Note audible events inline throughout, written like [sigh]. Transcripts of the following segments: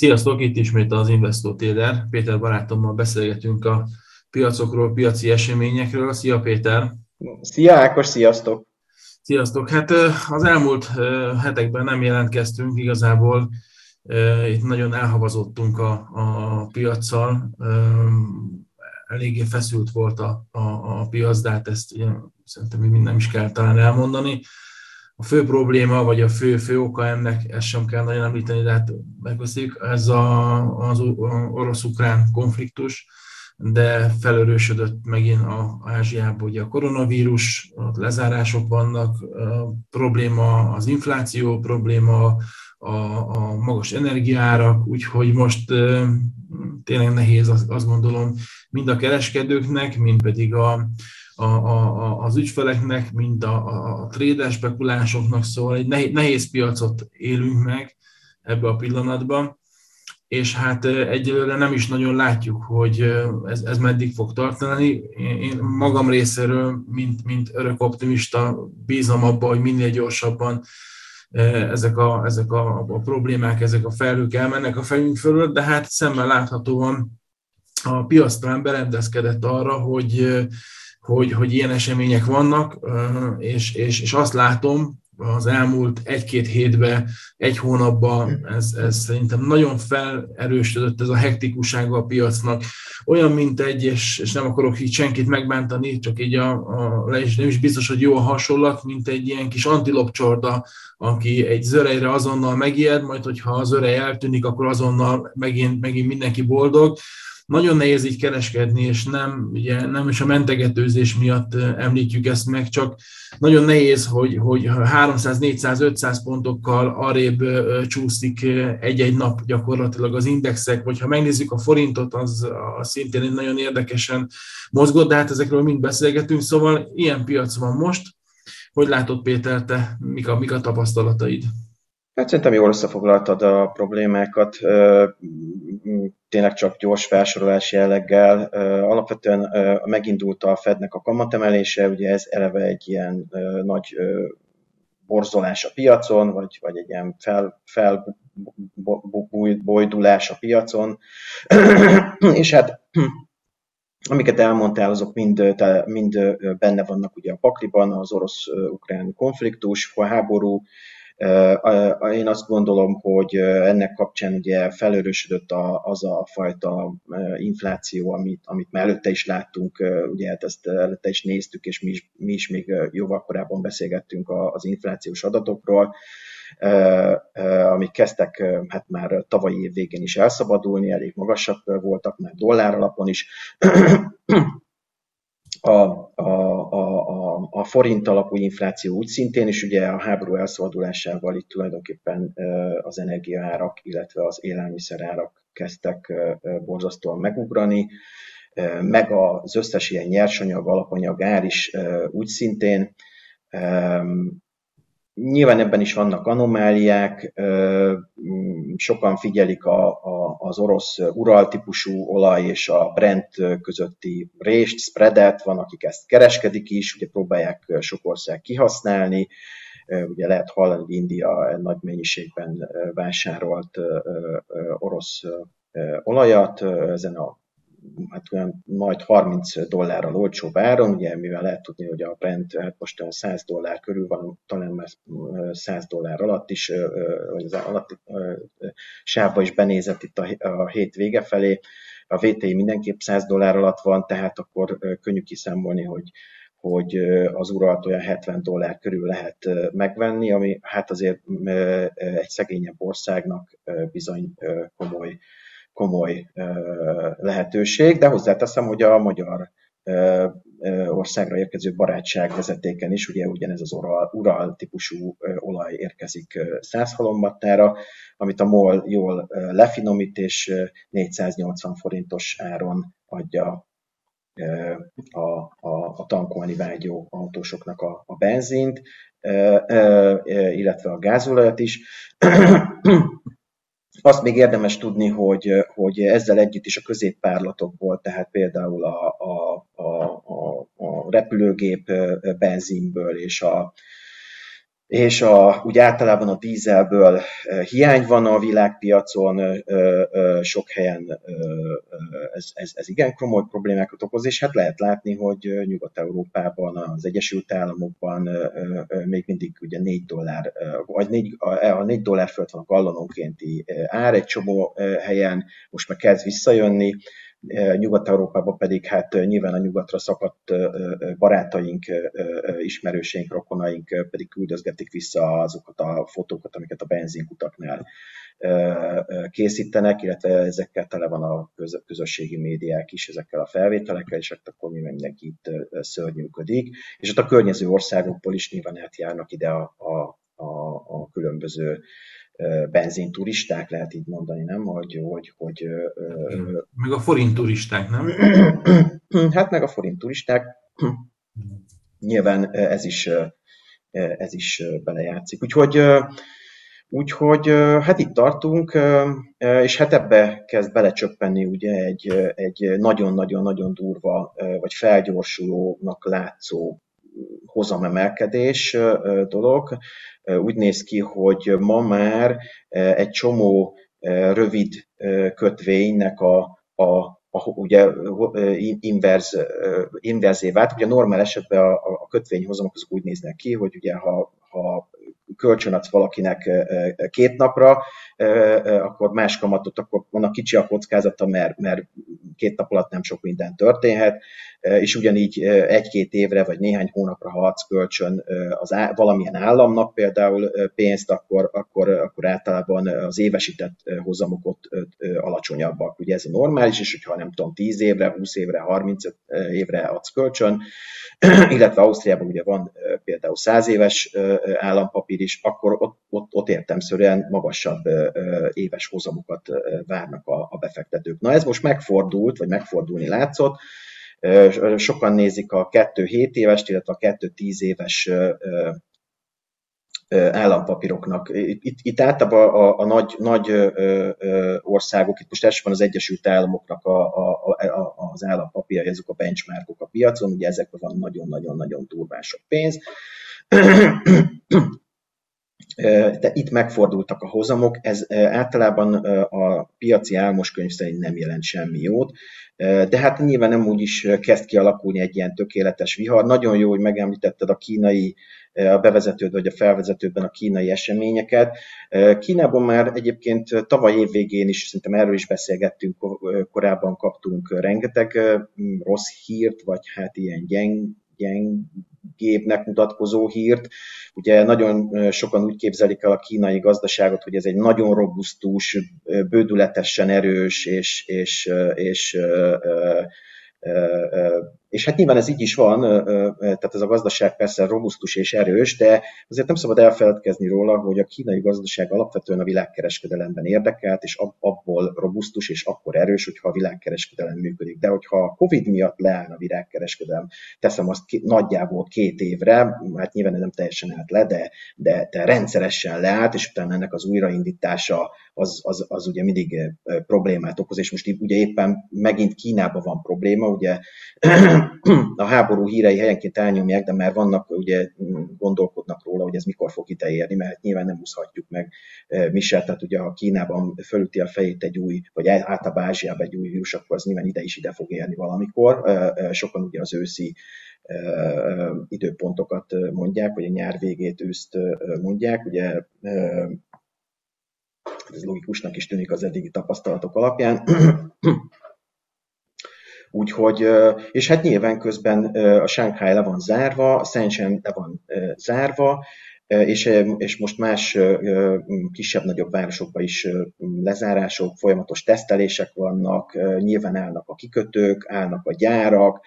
Sziasztok, itt ismét az Investor Téder. Péter barátommal beszélgetünk a piacokról, piaci eseményekről. Szia Péter! Szia Ákos, sziasztok! Sziasztok! Hát az elmúlt hetekben nem jelentkeztünk, igazából itt nagyon elhavazottunk a, a piaccal, eléggé feszült volt a, a, a piac, de hát ezt ugye, szerintem még nem is kell talán elmondani a fő probléma, vagy a fő, fő oka ennek, ezt sem kell nagyon említeni, de hát megbeszéljük, ez a, az orosz-ukrán konfliktus, de felörősödött megint a Ázsiában ugye a koronavírus, ott lezárások vannak, probléma az infláció, probléma a, a magas energiárak, úgyhogy most tényleg nehéz azt gondolom mind a kereskedőknek, mind pedig a, a, a, az ügyfeleknek, mint a, a, a trader spekulánsoknak, szóval egy nehéz, nehéz piacot élünk meg ebbe a pillanatban, és hát egyelőre nem is nagyon látjuk, hogy ez, ez meddig fog tartani. Én magam részéről, mint, mint örök optimista, bízom abba, hogy minél gyorsabban ezek a, ezek a, a problémák, ezek a felhők elmennek a fejünk fölött, de hát szemmel láthatóan a piac talán berendezkedett arra, hogy hogy, hogy ilyen események vannak, és, és, és azt látom, az elmúlt egy-két hétben, egy hónapban ez, ez szerintem nagyon felerősödött ez a hektikusága a piacnak. Olyan, mint egy, és, és nem akarok így senkit megbántani, csak így a, a le nem is biztos, hogy jó a hasonlat, mint egy ilyen kis antilopcsorda, aki egy zörejre azonnal megijed, majd hogyha az zörej eltűnik, akkor azonnal megint, megint mindenki boldog nagyon nehéz így kereskedni, és nem, ugye, nem is a mentegetőzés miatt említjük ezt meg, csak nagyon nehéz, hogy, hogy 300, 400, 500 pontokkal arrébb csúszik egy-egy nap gyakorlatilag az indexek, vagy ha megnézzük a forintot, az, az szintén nagyon érdekesen mozgott, de hát ezekről mind beszélgetünk, szóval ilyen piac van most. Hogy látod Péter, te mik a, mik a tapasztalataid? Hát szerintem jól összefoglaltad a problémákat, tényleg csak gyors felsorolás jelleggel. Alapvetően megindult a Fednek a kamatemelése, ugye ez eleve egy ilyen nagy borzolás a piacon, vagy, vagy egy ilyen fel, felbojdulás a piacon. [clears throat] És hát [clears throat] amiket elmondtál, azok mind, mind benne vannak ugye a pakliban, az orosz-ukrán konfliktus, a háború, én azt gondolom, hogy ennek kapcsán ugye felörösödött az a fajta infláció, amit, amit már előtte is láttunk, ugye hát ezt előtte is néztük, és mi is, mi is még jóval korábban beszélgettünk az inflációs adatokról, amik kezdtek hát már tavalyi év végén is elszabadulni, elég magasak voltak, már dollár alapon is. A, a, a, a forint alapú infláció úgy szintén, és ugye a háború elszabadulásával itt tulajdonképpen az energiaárak, illetve az élelmiszerárak kezdtek borzasztóan megugrani, meg az összes ilyen nyersanyag, alapanyag ár is úgy szintén. Nyilván ebben is vannak anomáliák, sokan figyelik a, a, az orosz Ural típusú olaj és a Brent közötti rést, spreadet, van, akik ezt kereskedik is, ugye próbálják sok ország kihasználni, ugye lehet hallani, hogy India nagy mennyiségben vásárolt orosz olajat ezen a hát olyan majd 30 dollárral olcsóbb áron, ugye mivel lehet tudni, hogy a Brent hát most 100 dollár körül van, talán már 100 dollár alatt is, vagy az alatti sávba is benézett itt a hét vége felé, a VTI mindenképp 100 dollár alatt van, tehát akkor könnyű kiszámolni, hogy, hogy az uralt olyan 70 dollár körül lehet megvenni, ami hát azért egy szegényebb országnak bizony komoly komoly lehetőség, de hozzáteszem, hogy a magyar országra érkező barátság vezetéken is, ugye ugyanez az Ural, Ural típusú olaj érkezik halombattára, amit a MOL jól lefinomít, és 480 forintos áron adja a, a, a tankolni vágyó autósoknak a, a benzint, illetve a gázolajat is. Azt még érdemes tudni, hogy, hogy ezzel együtt is a középpárlatokból, tehát például a, a, a, a, repülőgép benzinből és a, és a, úgy általában a dízelből hiány van a világpiacon, sok helyen ez, ez, ez igen komoly problémákat okoz, és hát lehet látni, hogy Nyugat-Európában, az Egyesült Államokban még mindig ugye 4 dollár, vagy 4, a 4 dollár fölött van a gallononkénti ár egy csomó helyen, most már kezd visszajönni, Nyugat-Európában pedig hát nyilván a nyugatra szakadt barátaink, ismerőseink, rokonaink pedig küldözgetik vissza azokat a fotókat, amiket a benzinkutaknál készítenek, illetve ezekkel tele van a közösségi médiák is, ezekkel a felvételekkel, és hát akkor nyilván mindenki itt szörnyűködik. És ott a környező országokból is nyilván átjárnak ide a, a, a, a különböző benzinturisták, lehet így mondani, nem? Hogy, hogy, hogy, meg a forint turisták, nem? [clears throat] Hát meg a forint turisták. [clears throat] Nyilván ez is, ez is belejátszik. Úgyhogy, úgyhogy hát itt tartunk, és hát ebbe kezd belecsöppenni ugye egy, egy nagyon-nagyon-nagyon durva, vagy felgyorsulónak látszó hozamemelkedés dolog. Úgy néz ki, hogy ma már egy csomó rövid kötvénynek a, a, a ugye inverz, inverzé vált. Ugye normál esetben a, a kötvényhozamok azok úgy néznek ki, hogy ugye ha, ha kölcsönadsz valakinek két napra, akkor más kamatot, akkor vannak kicsi a kockázata, mert, mert két nap alatt nem sok minden történhet, és ugyanígy egy-két évre vagy néhány hónapra, ha adsz kölcsön az á, valamilyen államnak például pénzt, akkor, akkor, akkor általában az évesített hozamok alacsonyabbak. Ugye ez a normális, és hogyha nem tudom, 10 évre, 20 évre, 30 évre adsz kölcsön, [clears throat] illetve Ausztriában ugye van például 100 éves állampapír is, akkor ott, ott, ott értemszerűen magasabb éves hozamokat várnak a, a befektetők. Na ez most megfordult, vagy megfordulni látszott, sokan nézik a 2-7 éves, illetve a 2-10 éves állampapíroknak. Itt, itt általában a, a nagy, nagy országok, itt most elsősorban az Egyesült Államoknak a, a, a, az állampapírjai, ezek a benchmarkok a piacon, ugye ezekben van nagyon-nagyon-nagyon durván sok pénz. De itt megfordultak a hozamok, ez általában a piaci álmoskönyv szerint nem jelent semmi jót, de hát nyilván nem úgy is kezd kialakulni egy ilyen tökéletes vihar. Nagyon jó, hogy megemlítetted a kínai a bevezetőd vagy a felvezetőben a kínai eseményeket. Kínában már egyébként tavaly év végén is, szerintem erről is beszélgettünk, korábban kaptunk rengeteg rossz hírt, vagy hát ilyen gyeng, gyengébbnek mutatkozó hírt. Ugye nagyon sokan úgy képzelik el a kínai gazdaságot, hogy ez egy nagyon robusztus, bődületesen erős és, és, és, és és hát nyilván ez így is van, tehát ez a gazdaság persze robusztus és erős, de azért nem szabad elfeledkezni róla, hogy a kínai gazdaság alapvetően a világkereskedelemben érdekelt, és abból robusztus és akkor erős, hogyha a világkereskedelem működik. De hogyha a Covid miatt leáll a világkereskedelem, teszem azt nagyjából két évre, hát nyilván nem teljesen állt le, de, de, de rendszeresen leállt, és utána ennek az újraindítása az, az, az ugye mindig problémát okoz, és most ugye éppen megint Kínában van probléma, ugye a háború hírei helyenként elnyomják, de már vannak, ugye gondolkodnak róla, hogy ez mikor fog ideérni, mert nyilván nem úszhatjuk meg mi se, tehát ugye ha Kínában fölüti a fejét egy új, vagy általában Ázsiában egy új vírus, akkor az nyilván ide is ide fog érni valamikor. Sokan ugye az őszi időpontokat mondják, vagy a nyár végét, őszt mondják, ugye ez logikusnak is tűnik az eddigi tapasztalatok alapján. Úgyhogy, és hát nyilván közben a Shanghai le van zárva, a Shenzhen le van zárva, és, és most más kisebb-nagyobb városokban is lezárások, folyamatos tesztelések vannak, nyilván állnak a kikötők, állnak a gyárak,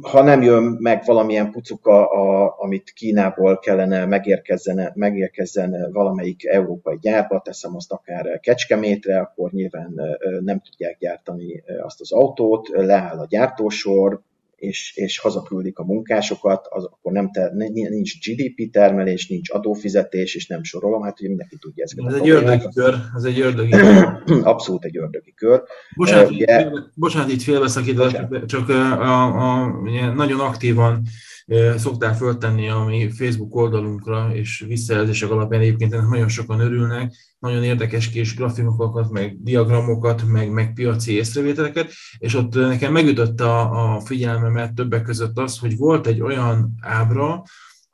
ha nem jön meg valamilyen pucuka, a, amit Kínából kellene megérkezzen, megérkezzen valamelyik európai gyárba, teszem azt akár Kecskemétre, akkor nyilván nem tudják gyártani azt az autót, leáll a gyártósor, és, és hazaküldik a munkásokat, az akkor nem te, nincs GDP termelés, nincs adófizetés, és nem sorolom, hát ugye mindenki tudja ezeket. Ez egy ördögi kör, ez egy ördögi [coughs] kör. Abszolút egy ördögi kör. Bocsánat, ugye, bocsánat itt félbeszakítok, csak a, a, a, nagyon aktívan szoktál föltenni a mi Facebook oldalunkra, és visszajelzések alapján egyébként ennek nagyon sokan örülnek, nagyon érdekes kis grafikokat, meg diagramokat, meg, meg piaci észrevételeket, és ott nekem megütötte a, a figyelmemet többek között az, hogy volt egy olyan ábra,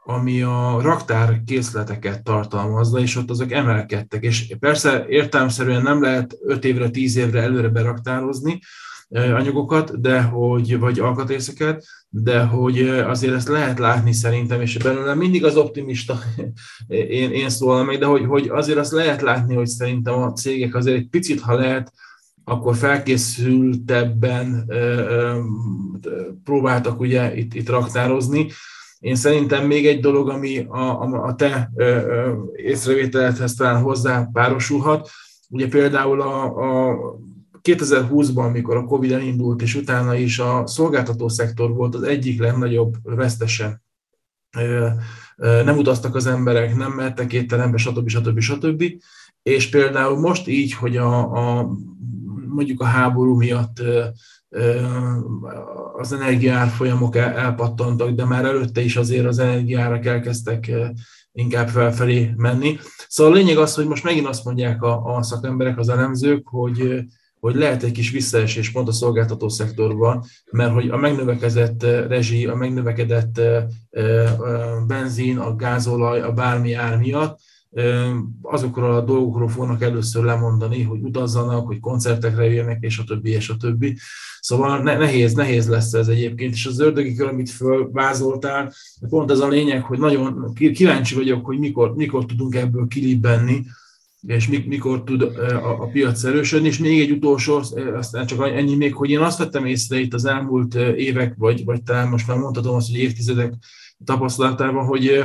ami a raktár készleteket tartalmazza, és ott azok emelkedtek. És persze értelmszerűen nem lehet 5 évre, 10 évre előre beraktározni, anyagokat, de hogy, vagy alkatrészeket, de hogy azért ezt lehet látni szerintem, és belőle mindig az optimista [laughs] én, én szólom meg, de hogy, hogy azért azt lehet látni, hogy szerintem a cégek azért egy picit, ha lehet, akkor felkészültebben próbáltak ugye itt, itt raktározni. Én szerintem még egy dolog, ami a, a, te észrevételedhez talán hozzá párosulhat, ugye például a, a 2020-ban, amikor a Covid elindult, és utána is a szolgáltató szektor volt az egyik legnagyobb vesztese. Nem utaztak az emberek, nem mehettek étterembe, stb. stb. stb. És például most így, hogy a, a mondjuk a háború miatt az energiárfolyamok elpattantak, de már előtte is azért az energiárak elkezdtek inkább felfelé menni. Szóval a lényeg az, hogy most megint azt mondják a, a szakemberek, az elemzők, hogy hogy lehet egy kis visszaesés pont a szolgáltató szektorban, mert hogy a megnövekedett rezsi, a megnövekedett benzin, a gázolaj, a bármi ár miatt azokról a dolgokról fognak először lemondani, hogy utazzanak, hogy koncertekre jöjjenek, és a többi, és a többi. Szóval nehéz, nehéz lesz ez egyébként, és az ördögi kör, amit fölvázoltál, pont ez a lényeg, hogy nagyon kíváncsi vagyok, hogy mikor, mikor tudunk ebből kilibbenni, és mikor tud a, a piac erősödni, és még egy utolsó, aztán csak ennyi még, hogy én azt vettem észre itt az elmúlt évek, vagy, vagy talán most már mondhatom azt, hogy évtizedek tapasztalatában, hogy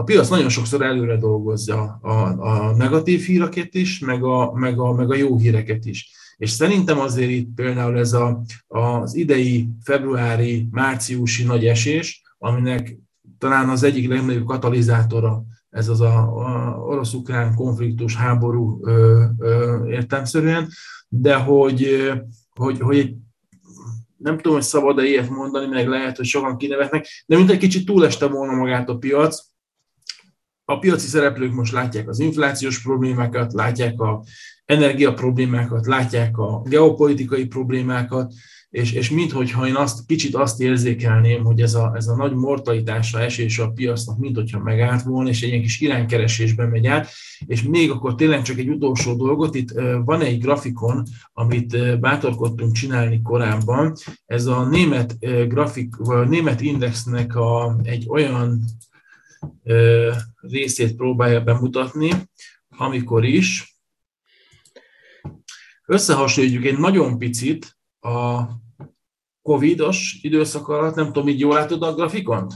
a piac nagyon sokszor előre dolgozza a, a negatív híreket is, meg a, meg, a, meg a jó híreket is. És szerintem azért itt például ez a, az idei februári, márciusi nagy esés, aminek talán az egyik legnagyobb katalizátora ez az a, a orosz-ukrán konfliktus, háború ö, ö, értelmszerűen, de hogy, hogy, hogy nem tudom, hogy szabad-e ilyet mondani, meg lehet, hogy sokan kinevetnek, de mint egy kicsit túleste volna magát a piac. A piaci szereplők most látják az inflációs problémákat, látják a energia problémákat, látják a geopolitikai problémákat, és, és minthogyha én azt, kicsit azt érzékelném, hogy ez a, ez a nagy mortalitásra esés a piacnak, minthogyha megállt volna, és egy ilyen kis iránykeresésben megy át, és még akkor tényleg csak egy utolsó dolgot, itt van egy grafikon, amit bátorkodtunk csinálni korábban, ez a német grafik, vagy a német indexnek a, egy olyan részét próbálja bemutatni, amikor is összehasonlítjuk egy nagyon picit a covidos időszak alatt, nem tudom, így jól látod a grafikon?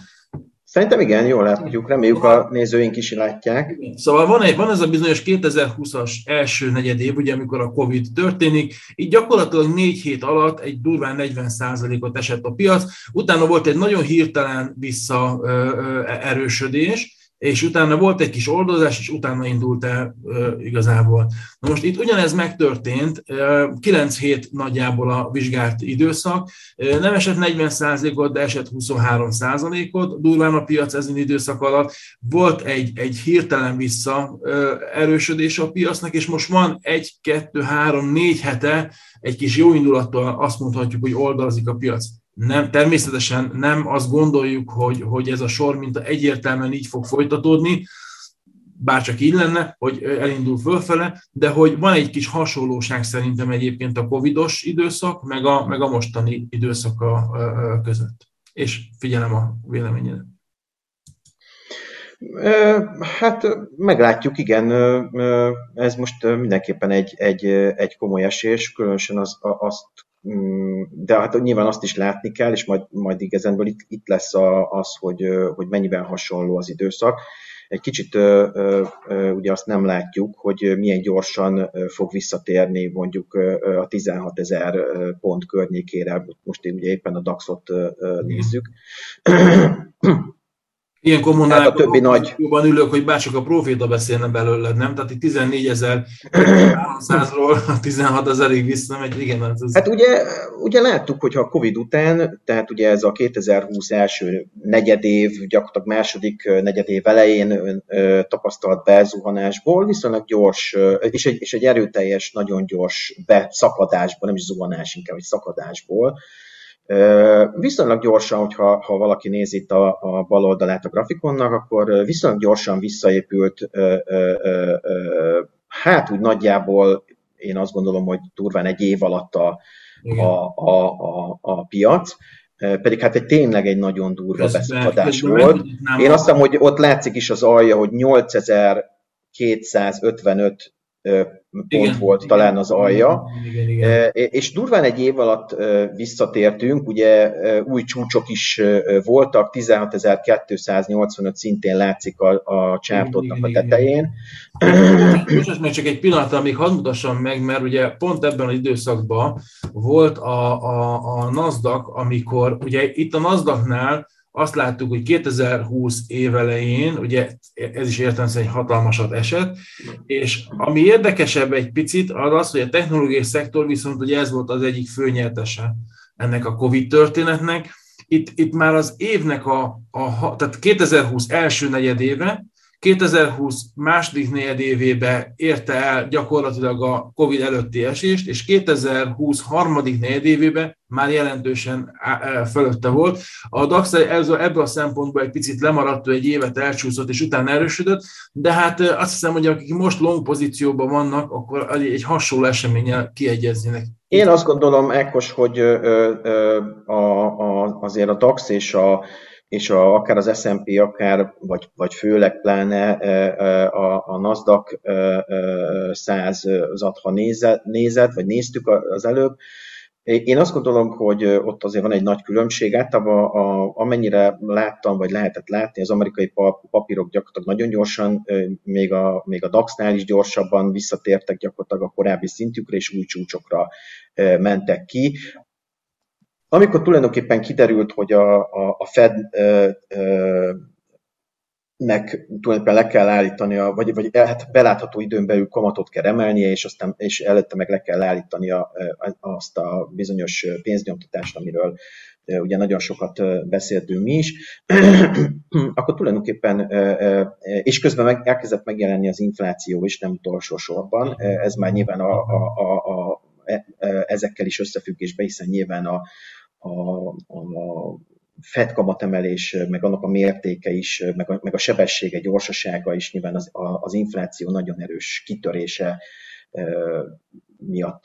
Szerintem igen, jól látjuk, reméljük a nézőink is látják. Szóval van, egy, van ez a bizonyos 2020-as első negyed év, ugye, amikor a Covid történik, így gyakorlatilag négy hét alatt egy durván 40%-ot esett a piac, utána volt egy nagyon hirtelen visszaerősödés, és utána volt egy kis oldozás, és utána indult el e, igazából. Na most itt ugyanez megtörtént, e, 9 hét nagyjából a vizsgált időszak, e, nem esett 40%-ot, de esett 23%-ot, durván a piac ezen időszak alatt. Volt egy, egy hirtelen vissza e, erősödés a piacnak, és most van egy, kettő, három, négy hete egy kis jó indulattal azt mondhatjuk, hogy oldalazik a piac nem, természetesen nem azt gondoljuk, hogy, hogy ez a sor mint egyértelműen így fog folytatódni, bár csak így lenne, hogy elindul fölfele, de hogy van egy kis hasonlóság szerintem egyébként a covidos időszak, meg a, meg a mostani időszaka között. És figyelem a véleményedet. Hát meglátjuk, igen, ez most mindenképpen egy, egy, egy komoly esés, különösen az, azt de hát nyilván azt is látni kell, és majd, majd igazából itt, itt lesz a, az, hogy, hogy mennyiben hasonló az időszak. egy kicsit ugye azt nem látjuk, hogy milyen gyorsan fog visszatérni mondjuk a 16 ezer pont környékére, most ugye éppen a DAX-ot nézzük. Ilyen kommunál, hát a többi nagy... Jobban ülök, hogy bárcsak a proféta beszélne belőled, nem? Tehát itt 14 ezer 300-ról 16 ezerig visszamegy, igen. Ez... hát ugye, ugye láttuk, hogy a Covid után, tehát ugye ez a 2020 első negyedév, gyakorlatilag második negyedév elején tapasztalt bezuhanásból viszonylag gyors, és egy, és egy erőteljes, nagyon gyors beszakadásból, nem is zuhanás, inkább egy szakadásból, Viszonylag gyorsan, hogyha ha valaki nézi itt a, a bal oldalát a grafikonnak, akkor viszonylag gyorsan visszaépült, hát úgy nagyjából én azt gondolom, hogy durván egy év alatt a, a, a, a, a piac pedig hát egy tényleg egy nagyon durva beszakadás volt. Én azt hiszem, hogy ott látszik is az alja, hogy 8255 pont igen, volt igen, talán az alja, igen, igen, igen. és durván egy év alatt visszatértünk, ugye új csúcsok is voltak, 16.285 szintén látszik a, a csártotnak a tetején. Most meg csak egy pillanat, amíg hadd mutassam meg, mert ugye pont ebben az időszakban volt a, a, a NASDAQ, amikor ugye itt a NASDAQ-nál azt láttuk, hogy 2020 évelején, ugye ez is értelemszerűen egy hatalmasat esett, és ami érdekesebb egy picit, az az, hogy a technológiai szektor viszont ugye ez volt az egyik főnyertese ennek a COVID történetnek. Itt, itt már az évnek a, a, tehát 2020 első negyedéve, 2020 második negyedévébe érte el gyakorlatilag a COVID előtti esést, és 2020 harmadik negyedévébe már jelentősen fölötte volt. A DAX ebből a szempontból egy picit lemaradt, egy évet elcsúszott, és utána erősödött, de hát azt hiszem, hogy akik most long pozícióban vannak, akkor egy hasonló eseménnyel kiegyeznének. Én azt gondolom, Ekkos, hogy a, a, azért a DAX és a és a, akár az S&P, akár, vagy, vagy főleg pláne a, a NASDAQ 100-at, ha nézed, nézed, vagy néztük az előbb, én azt gondolom, hogy ott azért van egy nagy különbség. Általában a, amennyire láttam, vagy lehetett látni, az amerikai papírok gyakorlatilag nagyon gyorsan, még a, még a DAX-nál is gyorsabban visszatértek gyakorlatilag a korábbi szintjükre, és új csúcsokra mentek ki. Amikor tulajdonképpen kiderült, hogy a, a, a Fed ö, ö, nek tulajdonképpen le kell állítania, vagy, vagy hát belátható időn belül kamatot kell emelnie, és aztán és előtte meg le kell állítania azt a bizonyos pénznyomtatást, amiről ugye nagyon sokat beszéltünk mi is, [clears throat] akkor tulajdonképpen, és közben meg, elkezdett megjelenni az infláció is, nem utolsó sorban, ez már nyilván a, a, a, a, e, ezekkel is összefüggésbe, hiszen nyilván a, a, a FED kamatemelés, meg annak a mértéke is, meg a, meg a sebessége, gyorsasága is nyilván az, az infláció nagyon erős kitörése miatt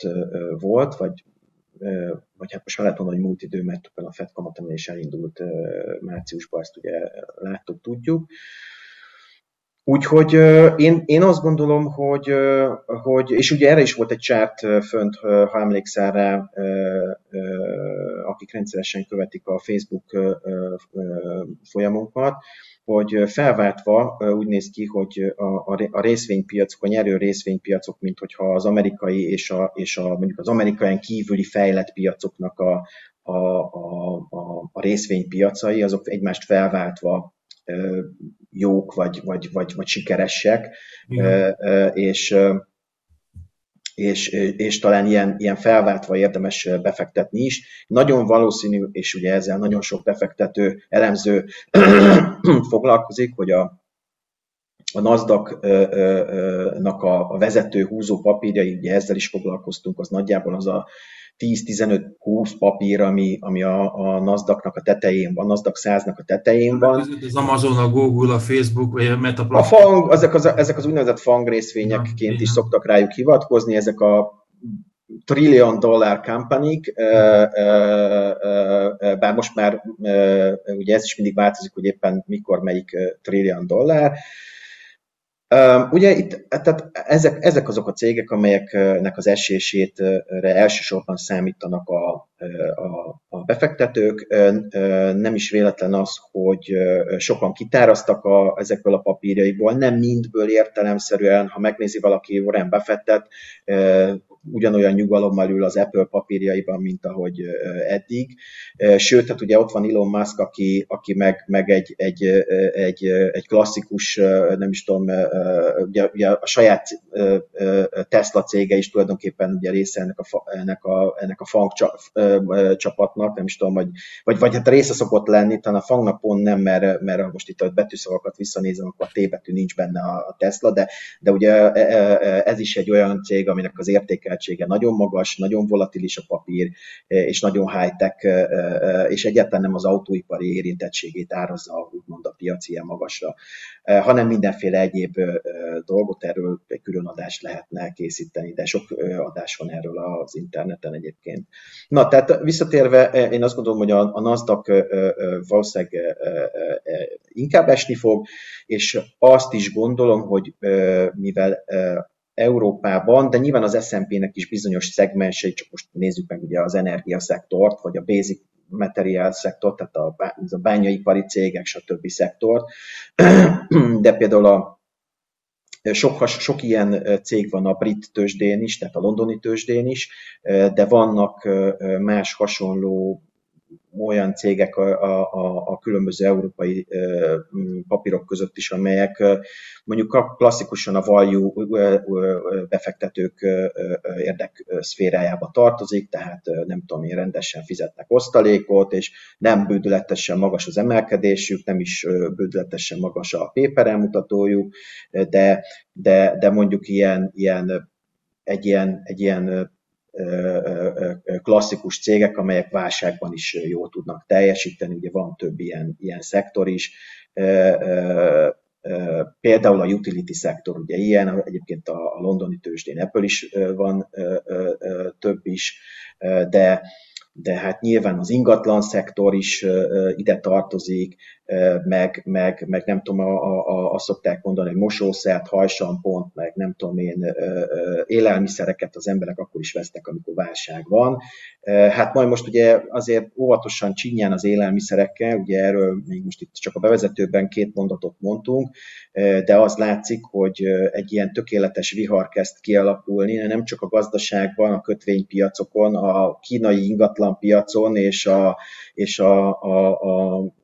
volt, vagy, vagy hát most már lehet mondani, hogy múlt idő, mert a FED kamatemelés elindult márciusban, ezt ugye láttuk, tudjuk. Úgyhogy én, én azt gondolom, hogy, hogy, és ugye erre is volt egy csárt fönt, ha emlékszel rá, akik rendszeresen követik a Facebook folyamunkat, hogy felváltva úgy néz ki, hogy a, a részvénypiacok, a nyerő részvénypiacok, mint hogyha az amerikai és a, és a mondjuk az amerikai kívüli fejlett piacoknak a, a, a, a, a részvénypiacai, azok egymást felváltva jók, vagy, vagy, vagy, vagy sikeresek, Igen. és, és, és talán ilyen, ilyen felváltva érdemes befektetni is. Nagyon valószínű, és ugye ezzel nagyon sok befektető, elemző [clears throat] foglalkozik, hogy a, a NASDAQ-nak a, vezető húzó papírjai, ugye ezzel is foglalkoztunk, az nagyjából az a 10-15-20 papír, ami, ami a, a NASDAQ-nak a tetején van, NASDAQ 100-nak a tetején van. Az Amazon, a Google, a Facebook, vagy a Meta. A fang, ezek az, ezek az úgynevezett fang részvényekként ja, is szoktak rájuk hivatkozni, ezek a trillion dollár company bár most már ugye ez is mindig változik, hogy éppen mikor melyik trillion dollár, Ugye itt tehát ezek, ezek azok a cégek, amelyeknek az esését elsősorban számítanak a, a, a befektetők. Nem is véletlen az, hogy sokan kitáraztak a, ezekből a papírjaiból, nem mindből értelemszerűen, ha megnézi valaki Warren Buffettet, ugyanolyan nyugalommal ül az Apple papírjaiban, mint ahogy eddig. Sőt, hát ugye ott van Elon Musk, aki, aki meg, meg egy, egy, egy, egy klasszikus, nem is tudom, ugye, ugye a saját Tesla cége is tulajdonképpen ugye része ennek a, ennek a, ennek a fang csapatnak, nem is tudom, vagy, vagy, vagy hát része szokott lenni, talán a fangnak pont nem, mert, mert most itt a betűszavakat visszanézem, akkor a T betű nincs benne a Tesla, de, de ugye ez is egy olyan cég, aminek az értéke értékeltsége nagyon magas, nagyon volatilis a papír, és nagyon high-tech, és egyáltalán nem az autóipari érintettségét árazza úgymond a piac ilyen magasra, hanem mindenféle egyéb dolgot erről egy külön adást lehetne készíteni, de sok adás van erről az interneten egyébként. Na, tehát visszatérve, én azt gondolom, hogy a, a NASDAQ valószínűleg inkább esni fog, és azt is gondolom, hogy mivel Európában, de nyilván az S&P-nek is bizonyos szegmensei, csak most nézzük meg ugye az energiaszektort, vagy a basic material szektort, tehát a, a bányaipari cégek, stb. szektort, [clears throat] de például a sok, sok ilyen cég van a brit tőzsdén is, tehát a londoni tőzsdén is, de vannak más hasonló olyan cégek a, a, a különböző európai papírok között is, amelyek mondjuk klasszikusan a value befektetők érdekszférájába tartozik, tehát nem tudom én, rendesen fizetnek osztalékot, és nem bődületesen magas az emelkedésük, nem is bődületesen magas a paper mutatójuk, de, de, de mondjuk ilyen, ilyen egy ilyen, egy ilyen klasszikus cégek, amelyek válságban is jól tudnak teljesíteni, ugye van több ilyen, ilyen szektor is, például a utility szektor, ugye ilyen, egyébként a londoni tőzsdén Apple is van több is, de de hát nyilván az ingatlan szektor is ide tartozik, meg, meg, meg nem tudom, a, a, azt szokták mondani, hogy mosószert, hajsampont, meg nem tudom én, élelmiszereket az emberek akkor is vesznek, amikor válság van. Hát majd most ugye azért óvatosan csinyán az élelmiszerekkel, ugye erről még most itt csak a bevezetőben két mondatot mondtunk, de az látszik, hogy egy ilyen tökéletes vihar kezd kialakulni, nem csak a gazdaságban, a kötvénypiacokon, a kínai ingatlanpiacon és a, és a, a, a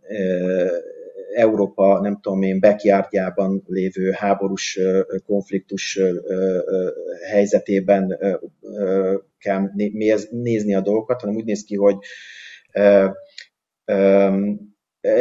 Európa, nem tudom én, backyardjában lévő háborús konfliktus helyzetében kell nézni a dolgokat, hanem úgy néz ki, hogy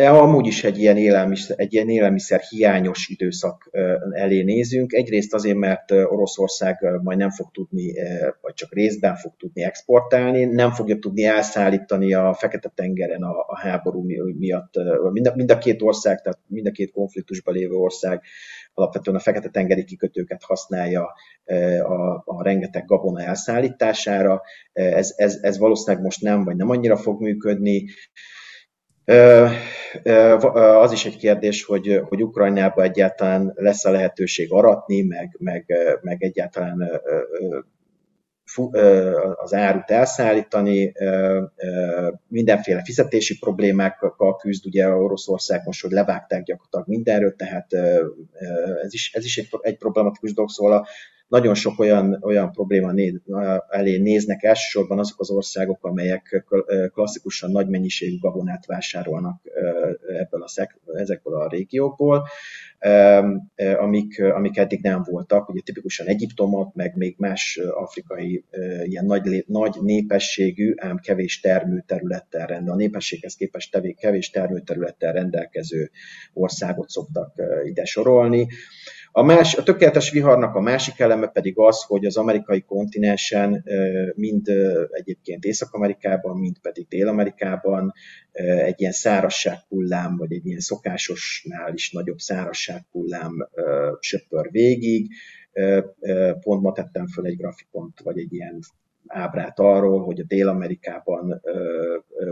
amúgy is egy ilyen, élelmiszer, egy ilyen élelmiszer hiányos időszak elé nézünk. Egyrészt azért, mert Oroszország majd nem fog tudni, vagy csak részben fog tudni exportálni, nem fogja tudni elszállítani a Fekete-tengeren a, a háború miatt. Mind a, mind a két ország, tehát mind a két konfliktusban lévő ország alapvetően a Fekete-tengeri kikötőket használja a, a rengeteg gabona elszállítására. Ez, ez, ez valószínűleg most nem, vagy nem annyira fog működni. Az is egy kérdés, hogy, hogy Ukrajnában egyáltalán lesz a lehetőség aratni, meg, meg, meg egyáltalán az árut elszállítani, mindenféle fizetési problémákkal küzd, ugye Oroszország most, hogy levágták gyakorlatilag mindenről, tehát ez is, ez is egy, egy problematikus dolog, szóval nagyon sok olyan, olyan probléma néz, elé néznek elsősorban azok az országok, amelyek klasszikusan nagy mennyiségű gabonát vásárolnak ebből a szek, ezekből a régiókból, amik, amik eddig nem voltak. Ugye tipikusan Egyiptomot, meg még más afrikai ilyen nagy, nagy népességű, ám kevés termőterülettel rendelkező, a népességhez képest tevé, kevés termőterülettel rendelkező országot szoktak ide sorolni. A, más, a tökéletes viharnak a másik eleme pedig az, hogy az amerikai kontinensen, mind egyébként Észak-Amerikában, mind pedig Dél-Amerikában egy ilyen hullám, vagy egy ilyen szokásosnál is nagyobb hullám söpör végig. Pont ma tettem föl egy grafikont, vagy egy ilyen ábrát arról, hogy a Dél-Amerikában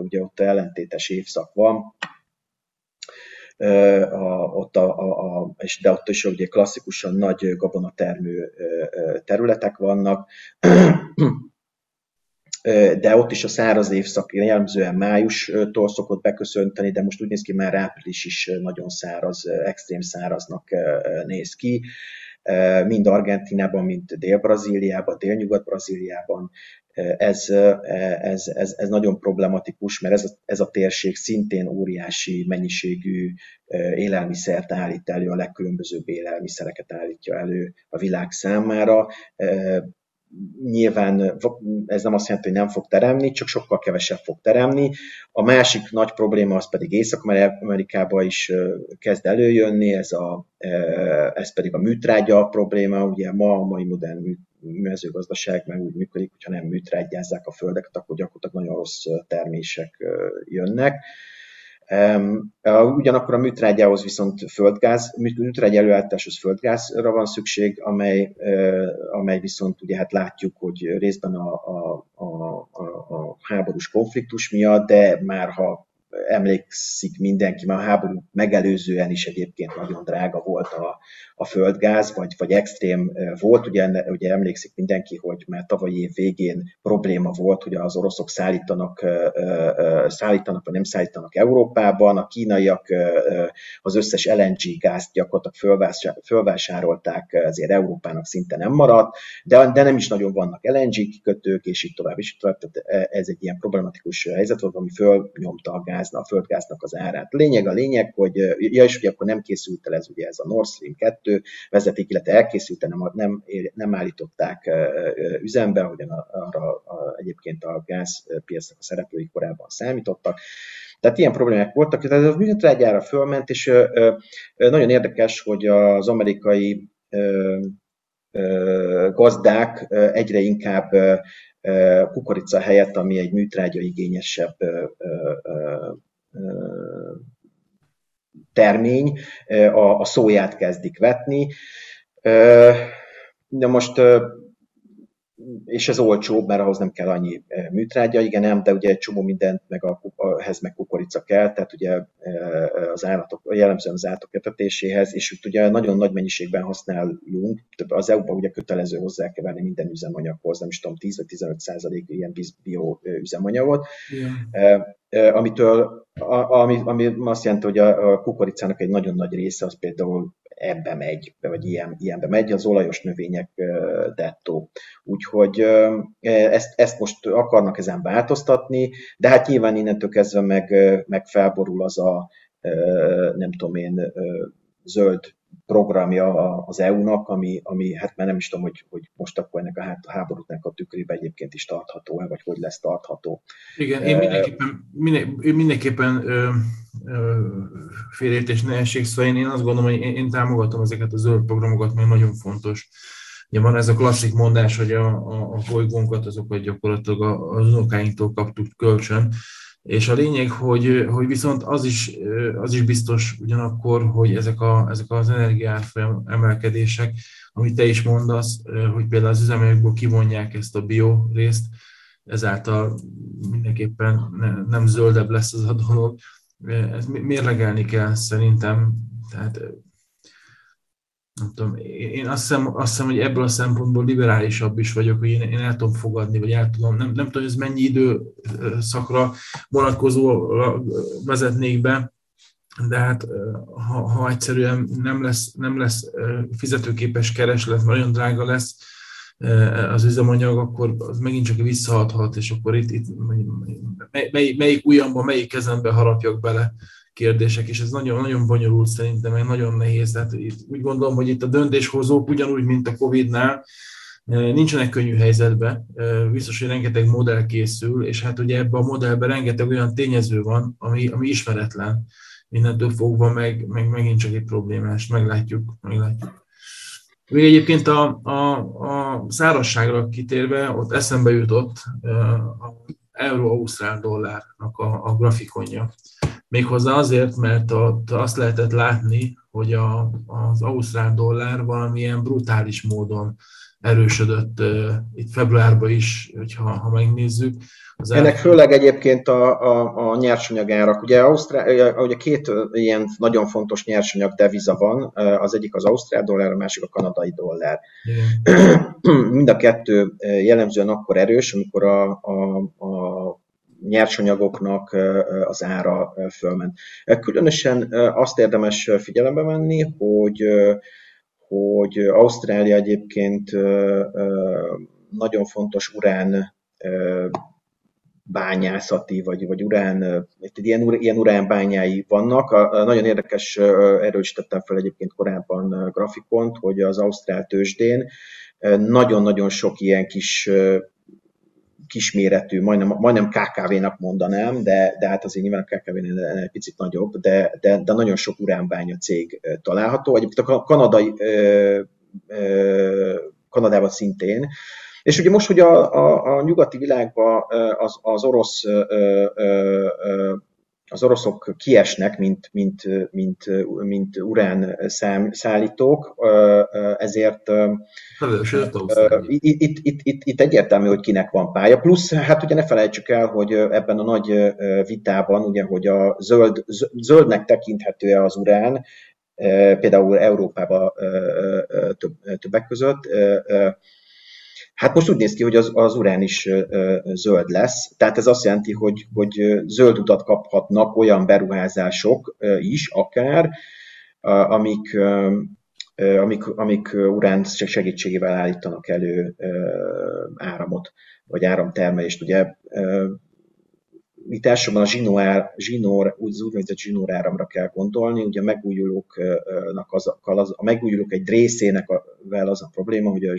ugye ott ellentétes évszak van, a, ott a, a, a, de ott is ugye klasszikusan nagy gabonatermő területek vannak, de ott is a száraz évszak jellemzően májustól szokott beköszönteni, de most úgy néz ki, már április is nagyon száraz, extrém száraznak néz ki mind Argentinában, mind Dél-Brazíliában, Dél-Nyugat-Brazíliában. Ez, ez, ez, ez nagyon problematikus, mert ez a, ez a térség szintén óriási mennyiségű élelmiszert állít elő, a legkülönbözőbb élelmiszereket állítja elő a világ számára nyilván ez nem azt jelenti, hogy nem fog teremni, csak sokkal kevesebb fog teremni. A másik nagy probléma az pedig Észak-Amerikában is kezd előjönni, ez, a, ez pedig a műtrágya probléma. Ugye ma a mai modern mezőgazdaság meg úgy működik, hogyha nem műtrágyázzák a földeket, akkor gyakorlatilag nagyon rossz termések jönnek. Ugyanakkor a műtrágyához viszont földgáz, műtrágy előállításhoz földgázra van szükség, amely, amely viszont ugye hát látjuk, hogy részben a, a, a, a háborús konfliktus miatt, de már ha emlékszik mindenki, már a háború megelőzően is egyébként nagyon drága volt a, a földgáz, vagy, vagy extrém volt. Ugye, ugye emlékszik mindenki, hogy már tavalyi év végén probléma volt, hogy az oroszok szállítanak, szállítanak vagy nem szállítanak Európában, a kínaiak az összes LNG gázt gyakorlatilag fölvásárolták, ezért Európának szinte nem maradt, de, de nem is nagyon vannak LNG kikötők, és így tovább, és így tovább. Tehát ez egy ilyen problematikus helyzet volt, ami fölnyomta a gáznak, a földgáznak az árát. Lényeg a lényeg, hogy, ja, és hogy akkor nem készült el ez ugye ez a Nord Stream 2, kettő vezeték, illetve elkészült, nem, nem, nem állították üzembe, ahogyan arra egyébként a gázpiacnak a szereplői korábban számítottak. Tehát ilyen problémák voltak, tehát a műtrágyára fölment, és nagyon érdekes, hogy az amerikai gazdák egyre inkább kukorica helyett, ami egy műtrágya igényesebb termény, a, a szóját kezdik vetni. De most és ez olcsóbb, mert ahhoz nem kell annyi műtrágya, igen, nem, de ugye egy csomó mindent, meg a, ehhez meg kukorica kell, tehát ugye az állatok, jellemzően az állatok etetéséhez, és itt ugye nagyon nagy mennyiségben használunk, az EU-ban ugye kötelező hozzá kell venni minden üzemanyaghoz, nem is tudom, 10 vagy 15 százalék ilyen bio üzemanyagot, yeah. amitől, ami, ami azt jelenti, hogy a, a kukoricának egy nagyon nagy része az például ebbe megy, vagy ilyen, ilyenbe megy, az olajos növények dettó. Úgyhogy ezt, ezt most akarnak ezen változtatni, de hát nyilván innentől kezdve meg, meg felborul az a, nem tudom én, zöld programja az EU-nak, ami, ami hát már nem is tudom, hogy, hogy most akkor ennek a háborúknak a tükrében egyébként is tartható-e, vagy hogy lesz tartható. Igen, én mindenképpen, minden, én mindenképpen ö, ö, félértés ne essék, szóval én, én azt gondolom, hogy én, én támogatom ezeket a zöld programokat, mert nagyon fontos. Ugye van ez a klasszik mondás, hogy a, a, a bolygónkat azokat gyakorlatilag az unokáinktól kaptuk kölcsön, és a lényeg, hogy, hogy viszont az is, az is biztos ugyanakkor, hogy ezek, a, ezek az energiárfolyam emelkedések, amit te is mondasz, hogy például az üzemanyagból kivonják ezt a bio részt, ezáltal mindenképpen nem zöldebb lesz az a dolog. Ez mérlegelni kell szerintem, tehát nem tudom, én azt hiszem, azt hiszem, hogy ebből a szempontból liberálisabb is vagyok, hogy én, én el tudom fogadni, vagy el tudom, nem, nem tudom, ez mennyi időszakra vonatkozó vezetnék be, de hát ha, ha egyszerűen nem lesz, nem lesz fizetőképes kereslet, nagyon drága lesz az üzemanyag, akkor az megint csak visszaadhat, és akkor itt, itt melyik, melyik ujjamba, melyik kezembe harapjak bele kérdések, és ez nagyon-nagyon bonyolult szerintem, meg nagyon nehéz. Tehát itt úgy gondolom, hogy itt a döntéshozók ugyanúgy, mint a Covid-nál, eh, nincsenek könnyű helyzetbe, eh, biztos, hogy rengeteg modell készül, és hát ugye ebben a modellben rengeteg olyan tényező van, ami, ami ismeretlen, mindentől fogva meg, meg megint csak egy problémás, meglátjuk, meglátjuk. Még egyébként a, a, a szárazságra kitérve, ott eszembe jutott eh, a euró-ausztrál dollárnak a, a grafikonja. Méghozzá azért, mert ott azt lehetett látni, hogy a, az ausztrál dollár valamilyen brutális módon erősödött itt februárban is, hogyha, ha megnézzük. Az Ennek el... főleg egyébként a, a, a nyersanyagárak. Ugye, Ausztrál, ugye két ilyen nagyon fontos nyersanyag deviza van, az egyik az ausztrál dollár, a másik a kanadai dollár. Igen. Mind a kettő jellemzően akkor erős, amikor a, a, a nyersanyagoknak az ára fölment. Különösen azt érdemes figyelembe venni, hogy hogy Ausztrália egyébként nagyon fontos urán bányászati, vagy, vagy urán, ilyen, ilyen uránbányái vannak. A, a nagyon érdekes, erről is tettem fel egyébként korábban grafikont, hogy az Ausztrál tőzsdén nagyon-nagyon sok ilyen kis kisméretű, majdnem, majdnem KKV-nak mondanám, de, de hát azért nyilván a kkv egy picit nagyobb, de, de, de nagyon sok uránbánya cég található. Egyébként a kanadai, Kanadában szintén, és ugye most, hogy a, a, a nyugati világban az, az orosz az oroszok kiesnek, mint, mint, mint, mint urán szám, szállítók, ezért itt, itt, itt, itt, itt egyértelmű, hogy kinek van pálya. Plusz, hát ugye ne felejtsük el, hogy ebben a nagy vitában, ugye, hogy a zöld, zöldnek tekinthető az urán, például Európában többek között, Hát most úgy néz ki, hogy az, az urán is zöld lesz, tehát ez azt jelenti, hogy, hogy zöld utat kaphatnak olyan beruházások is akár, amik, amik, amik urán segítségével állítanak elő áramot, vagy áramtermelést. Ugye itt elsősorban a zsinór, zsinór, az úgynevezett zsinór áramra kell gondolni, ugye a megújulóknak az, az, a megújulók egy részének a, vel az a probléma, hogy a,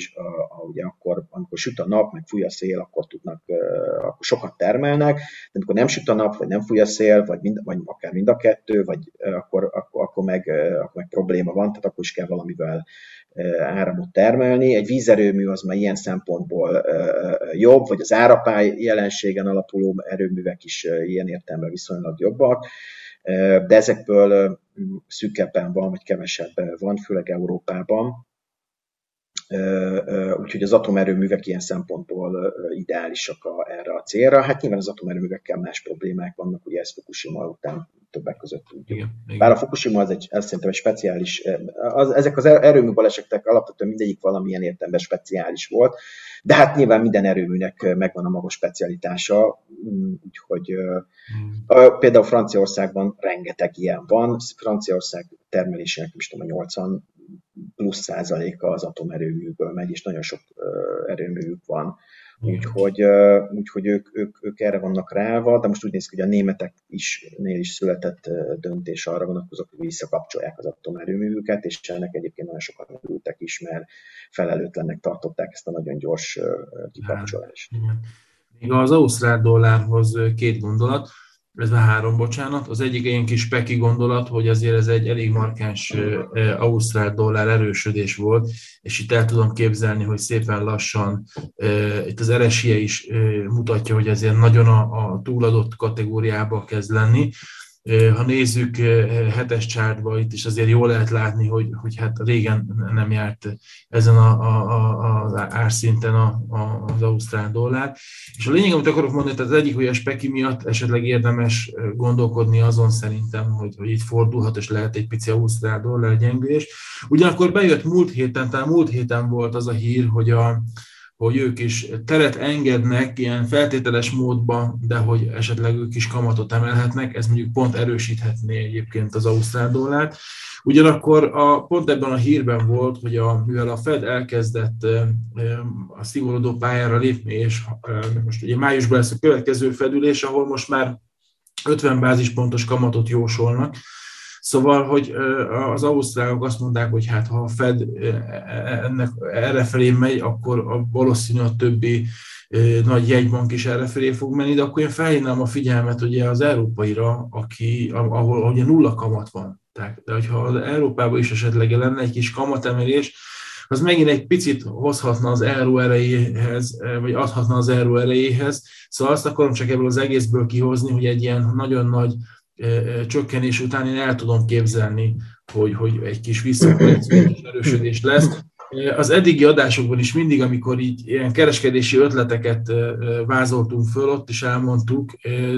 a, ugye akkor, amikor süt a nap, meg fúj a szél, akkor tudnak, akkor sokat termelnek, de amikor nem süt a nap, vagy nem fúj a szél, vagy, mind, vagy akár mind a kettő, vagy akkor, akkor, akkor, meg, akkor meg probléma van, tehát akkor is kell valamivel áramot termelni. Egy vízerőmű az már ilyen szempontból jobb, vagy az árapály jelenségen alapuló erőművek is ilyen értelemben viszonylag jobbak, de ezekből szűkebben van, vagy kevesebb van, főleg Európában. Úgyhogy az atomerőművek ilyen szempontból ideálisak a, erre a célra. Hát nyilván az atomerőművekkel más problémák vannak, ugye ez Fukushima után többek között tudjuk. Igen, igen. Bár a Fukushima az egy, az szerintem egy speciális, az, ezek az erőmű balesetek alapvetően mindegyik valamilyen értelemben speciális volt, de hát nyilván minden erőműnek megvan a maga specialitása, mm, úgyhogy hmm. például Franciaországban rengeteg ilyen van, Franciaország termelésének, is tudom, a 80 plusz százaléka az atomerőműből megy, és nagyon sok erőművük van. Úgyhogy, úgyhogy ők, ők, ők erre vannak ráva, de most úgy néz ki, hogy a németek is, nél is született döntés arra vonatkozók, hogy visszakapcsolják az atomerőművüket, és ennek egyébként nagyon sokat ültek is, mert felelőtlennek tartották ezt a nagyon gyors kikapcsolást. Hát, Még az ausztrál dollárhoz két gondolat ez három, bocsánat. Az egyik ilyen kis peki gondolat, hogy azért ez egy elég markáns ausztrál dollár erősödés volt, és itt el tudom képzelni, hogy szépen lassan itt az RSI is mutatja, hogy ezért nagyon a, a túladott kategóriába kezd lenni. Ha nézzük hetes csártba, itt is azért jól lehet látni, hogy, hogy hát régen nem járt ezen a, a, a, az árszinten a, a, az ausztrál dollár. És a lényeg, amit akarok mondani, tehát az egyik, hogy a speki miatt esetleg érdemes gondolkodni azon szerintem, hogy, hogy itt fordulhat, és lehet egy pici ausztrál dollár gyengülés. Ugyanakkor bejött múlt héten, tehát múlt héten volt az a hír, hogy a, hogy ők is teret engednek ilyen feltételes módban, de hogy esetleg ők is kamatot emelhetnek, ez mondjuk pont erősíthetné egyébként az ausztrál dollárt. Ugyanakkor a, pont ebben a hírben volt, hogy a, mivel a Fed elkezdett a szigorodó pályára lépni, és most ugye májusban lesz a következő fedülés, ahol most már 50 bázispontos kamatot jósolnak, Szóval, hogy az ausztrálok azt mondták, hogy hát ha a Fed ennek errefelé megy, akkor a valószínű a többi nagy jegybank is errefelé fog menni, de akkor én felhívnám a figyelmet ugye az európaira, aki, ahol ugye nulla kamat van. Tehát, de hogyha az Európában is esetleg lenne egy kis kamatemelés, az megint egy picit hozhatna az euró erejéhez, vagy adhatna az euró erejéhez. Szóval azt akarom csak ebből az egészből kihozni, hogy egy ilyen nagyon nagy csökkenés után én el tudom képzelni, hogy, hogy egy kis visszakorrekciós erősödés lesz. Az eddigi adásokban is mindig, amikor így ilyen kereskedési ötleteket vázoltunk föl, ott is elmondtuk,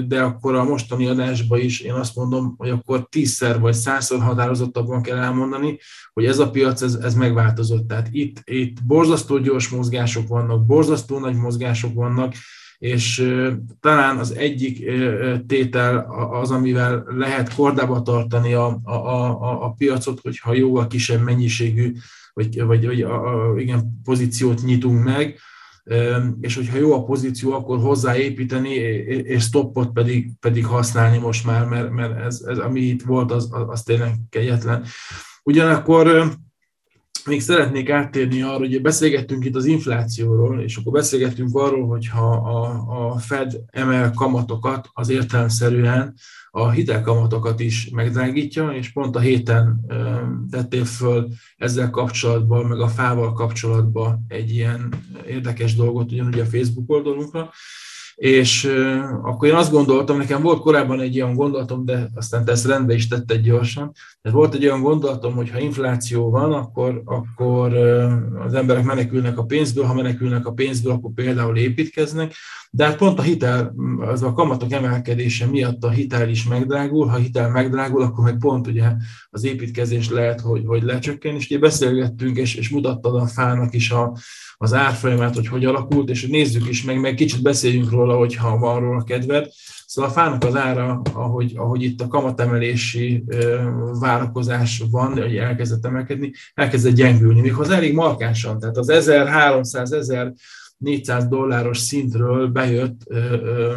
de akkor a mostani adásban is én azt mondom, hogy akkor tízszer vagy százszor határozottabban kell elmondani, hogy ez a piac, ez, ez megváltozott. Tehát itt, itt borzasztó gyors mozgások vannak, borzasztó nagy mozgások vannak, és talán az egyik tétel az, amivel lehet kordába tartani a, a, a, a piacot, hogyha a kisebb mennyiségű, vagy, vagy, vagy a, a, igen, pozíciót nyitunk meg, és hogyha jó a pozíció, akkor hozzáépíteni, és stoppot pedig, pedig használni most már, mert, mert ez, ez, ami itt volt, az, az tényleg kegyetlen. Ugyanakkor még szeretnék áttérni arra, hogy beszélgettünk itt az inflációról, és akkor beszélgettünk arról, hogy ha a, a Fed emel kamatokat, az értelemszerűen a hitelkamatokat is megdrágítja, és pont a héten tettél föl ezzel kapcsolatban, meg a fával kapcsolatban egy ilyen érdekes dolgot ugyanúgy a Facebook oldalunkra, és akkor én azt gondoltam, nekem volt korábban egy olyan gondolatom, de aztán te ezt rendbe is tetted gyorsan, tehát volt egy olyan gondolatom, hogy ha infláció van, akkor, akkor az emberek menekülnek a pénzből, ha menekülnek a pénzből, akkor például építkeznek, de hát pont a hitel, az a kamatok emelkedése miatt a hitel is megdrágul, ha hitel megdrágul, akkor meg pont ugye az építkezés lehet, hogy, hogy lecsökken, és ugye beszélgettünk, és, és mutattad a fának is a, az árfolyamát, hogy hogy alakult, és nézzük is meg, meg kicsit beszéljünk róla, hogyha van róla kedved. Szóval a fának az ára, ahogy, ahogy itt a kamatemelési várakozás van, hogy elkezdett emelkedni, elkezdett gyengülni, méghozzá elég markánsan. Tehát az 1300-1400 dolláros szintről bejött ö, ö,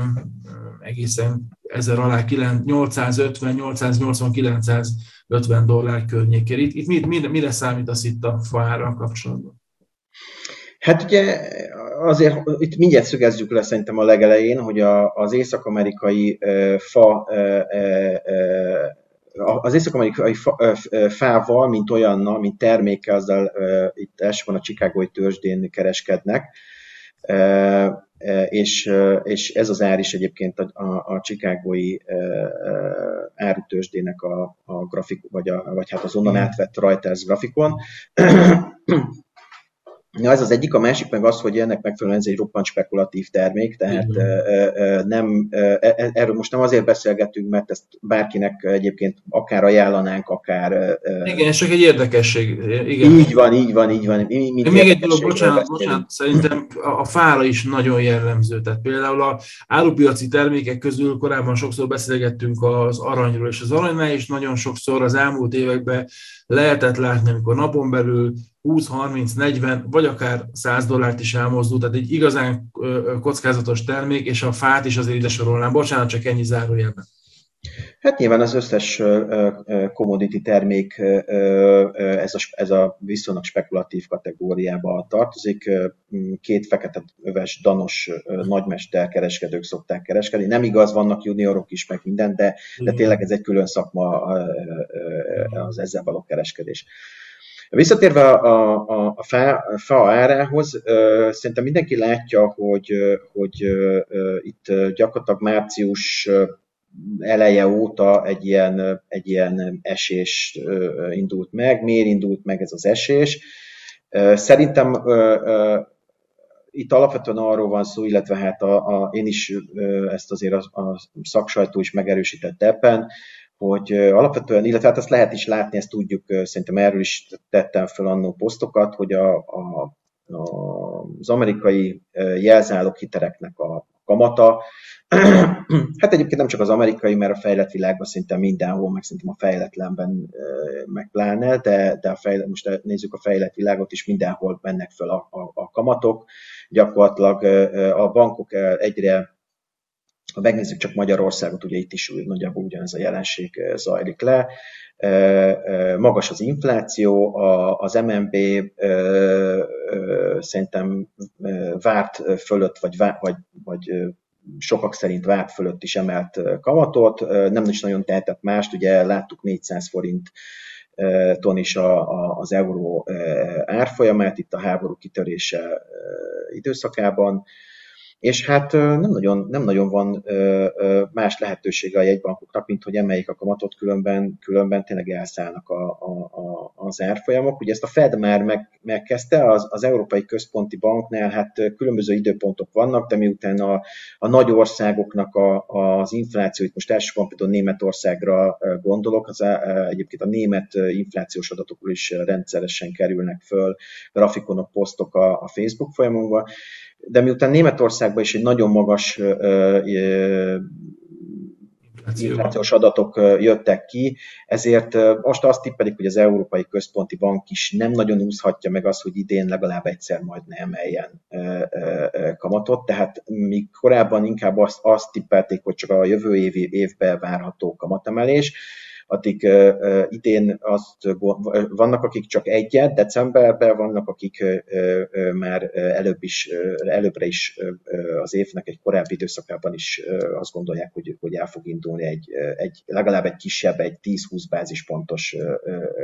egészen ezer alá 850, 880, 950 dollár környékén. Itt, itt mire, mire számítasz itt a faára kapcsolatban? Hát ugye azért itt mindjárt szögezzük le szerintem a legelején, hogy a, az észak-amerikai uh, fa uh, uh, az észak-amerikai fával, mint olyannal, mint terméke, azzal itt elsősorban a Chicagói törzsdén kereskednek, és, és ez az ár is egyébként a, a, a Chicagói árutősdének a, a grafik, vagy, a, vagy hát az onnan átvett Reuters grafikon. Ja, ez az egyik, a másik meg az, hogy ennek megfelelően ez egy roppant spekulatív termék, tehát Igen. nem, e, e, erről most nem azért beszélgetünk, mert ezt bárkinek egyébként akár ajánlanánk, akár... Igen, csak egy érdekesség. Igen. Így van, így van, így van. Mi, még egy dolog, bocsánat, bocsánat, szerintem a fára is nagyon jellemző. Tehát például a árupiaci termékek közül korábban sokszor beszélgettünk az aranyról, és az aranynál is nagyon sokszor az elmúlt években lehetett látni, amikor napon belül 20, 30, 40, vagy akár 100 dollárt is elmozdult, tehát egy igazán kockázatos termék, és a fát is azért ide sorolnám. Bocsánat, csak ennyi zárójelben. Hát nyilván az összes commodity termék ez a, ez a viszonylag spekulatív kategóriába tartozik. Két fekete öves, danos nagymester kereskedők szokták kereskedni. Nem igaz, vannak juniorok is, meg minden, de, de tényleg ez egy külön szakma az ezzel való kereskedés. Visszatérve a, a, a, fa, árához, szerintem mindenki látja, hogy, hogy itt gyakorlatilag március eleje óta egy ilyen, egy ilyen esés indult meg. Miért indult meg ez az esés? Szerintem itt alapvetően arról van szó, illetve hát a, a, én is ezt azért a, a szaksajtó is megerősített ebben, hogy alapvetően, illetve hát azt lehet is látni, ezt tudjuk, szerintem erről is tettem fel annó posztokat, hogy a, a, a, az amerikai jelzálók hitereknek a kamata, [clears throat] hát egyébként nem csak az amerikai, mert a fejlett világban szinte mindenhol, meg szerintem a fejletlenben meg pláne, de, de a fejlet, most nézzük a fejlett világot is, mindenhol mennek fel a, a, a kamatok. Gyakorlatilag a bankok egyre ha megnézzük csak Magyarországot, ugye itt is nagyjából ugyanez a jelenség zajlik le. Magas az infláció, az MNB szerintem várt fölött, vagy, vagy, vagy sokak szerint várt fölött is emelt kamatot, nem is nagyon tehetett mást, ugye láttuk 400 forint ton is a, a, az euró árfolyamát itt a háború kitörése időszakában, és hát nem nagyon, nem nagyon van más lehetősége a jegybankoknak, mint hogy emeljék a kamatot, különben, különben tényleg elszállnak a, a, a, az árfolyamok. Ugye ezt a Fed már meg, megkezdte, az, az Európai Központi Banknál hát különböző időpontok vannak, de miután a, a nagy országoknak a, az infláció, itt most elsősorban például Németországra gondolok, az egyébként a német inflációs adatokról is rendszeresen kerülnek föl grafikonok, posztok a, a Facebook folyamunkban, de miután Németországban is egy nagyon magas inflációs adatok jöttek ki, ezért most azt tippelik, hogy az Európai Központi Bank is nem nagyon úszhatja meg azt, hogy idén legalább egyszer majd ne emeljen kamatot, tehát míg korábban inkább azt, azt tippelték, hogy csak a jövő évi évben várható kamatemelés, addig idén azt vannak, akik csak egyet, decemberben vannak, akik már előbb is, előbbre is az évnek egy korábbi időszakában is azt gondolják, hogy, hogy el fog indulni egy, egy legalább egy kisebb, egy 10-20 bázispontos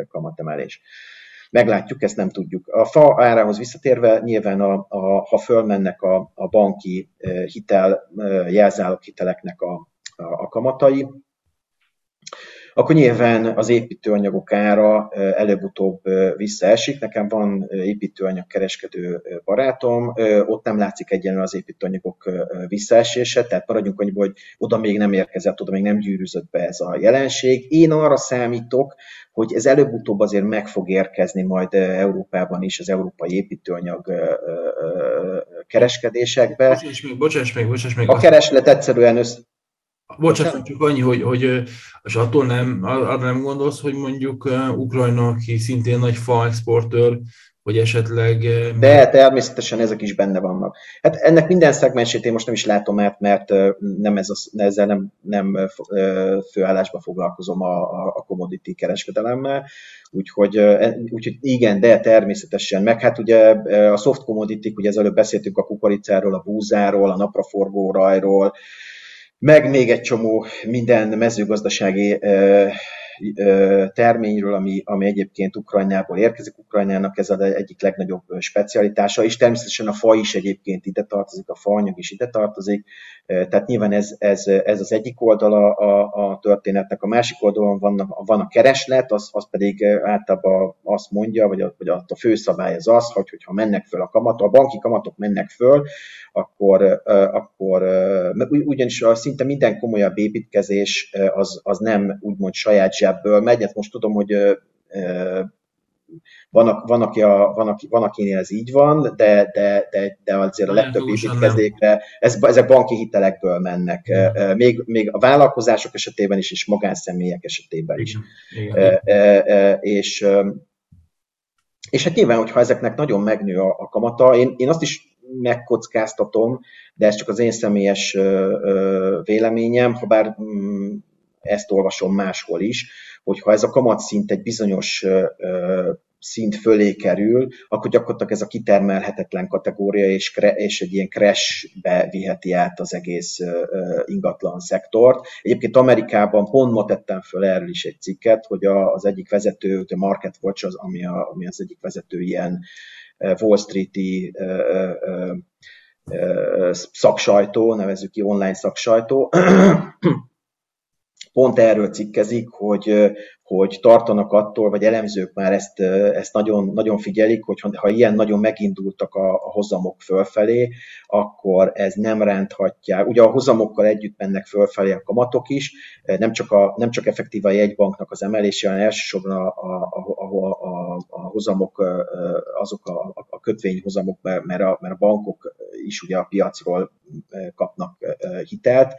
kamatemelés. Meglátjuk, ezt nem tudjuk. A fa árához visszatérve, nyilván a, a, ha fölmennek a, a banki hitel, jelzálog hiteleknek a, a, a kamatai, akkor nyilván az építőanyagok ára előbb-utóbb visszaesik. Nekem van építőanyag kereskedő barátom, ott nem látszik egyenlően az építőanyagok visszaesése, tehát maradjunk annyiból, hogy oda még nem érkezett, oda még nem gyűrűzött be ez a jelenség. Én arra számítok, hogy ez előbb-utóbb azért meg fog érkezni majd Európában is az európai építőanyag kereskedésekbe. Bocsáss meg, bocsáss meg, bocsáss meg. A kereslet egyszerűen össze, Bocsánat, csak annyi, hogy, hogy és attól nem, arra nem gondolsz, hogy mondjuk Ukrajna, aki szintén nagy fa exportőr, hogy esetleg... De természetesen ezek is benne vannak. Hát ennek minden szegmensét én most nem is látom át, mert nem ez a, ezzel nem, nem főállásba foglalkozom a, a commodity kereskedelemmel, úgyhogy, e, úgyhogy igen, de természetesen. Meg hát ugye a soft commodity, ugye az előbb beszéltünk a kukoricáról, a búzáról, a napraforgó rajról, meg még egy csomó minden mezőgazdasági terményről, ami, ami egyébként Ukrajnából érkezik. Ukrajnának ez az egyik legnagyobb specialitása, és természetesen a fa is egyébként ide tartozik, a faanyag is ide tartozik, tehát nyilván ez, ez, ez az egyik oldala a, a történetnek, a másik oldalon van, van a kereslet, az, az pedig általában azt mondja, vagy a, vagy a, a főszabály az az, hogy ha mennek föl a kamatok, a banki kamatok mennek föl, akkor, akkor ugyanis szinte minden komolyabb építkezés az, az nem úgymond saját zsebből megy, ezt most tudom, hogy van, van, aki a, van, aki, van, akinél ez így van, de, de, de, de azért a legtöbb építkezékre ez, ezek banki hitelekből mennek. Mm. Még, még a vállalkozások esetében is, és magánszemélyek esetében is. Igen. Igen. És, és hát nyilván, hogyha ezeknek nagyon megnő a, a kamata, én, én azt is megkockáztatom, de ez csak az én személyes véleményem, ha bár mm, ezt olvasom máshol is, hogyha ez a kamatszint egy bizonyos szint fölé kerül, akkor gyakorlatilag ez a kitermelhetetlen kategória, és, és egy ilyen crashbe viheti át az egész ingatlan szektort. Egyébként Amerikában pont ma tettem föl erről is egy cikket, hogy az egyik vezető, a Market Watch, az, ami, a, ami az egyik vezető ilyen Wall Street-i szaksajtó, nevezzük ki online szaksajtó, pont erről cikkezik, hogy, hogy tartanak attól, vagy elemzők már ezt, ezt nagyon, nagyon figyelik, hogy ha ilyen nagyon megindultak a, a hozamok fölfelé, akkor ez nem ránthatja. Ugye a hozamokkal együtt mennek fölfelé a kamatok is, nem csak, a, nem csak effektív a jegybanknak az emelése, hanem elsősorban a, a, a, a, a hozamok, azok a, a kötvényhozamok, mert a, mert a bankok is ugye a piacról kapnak hitelt,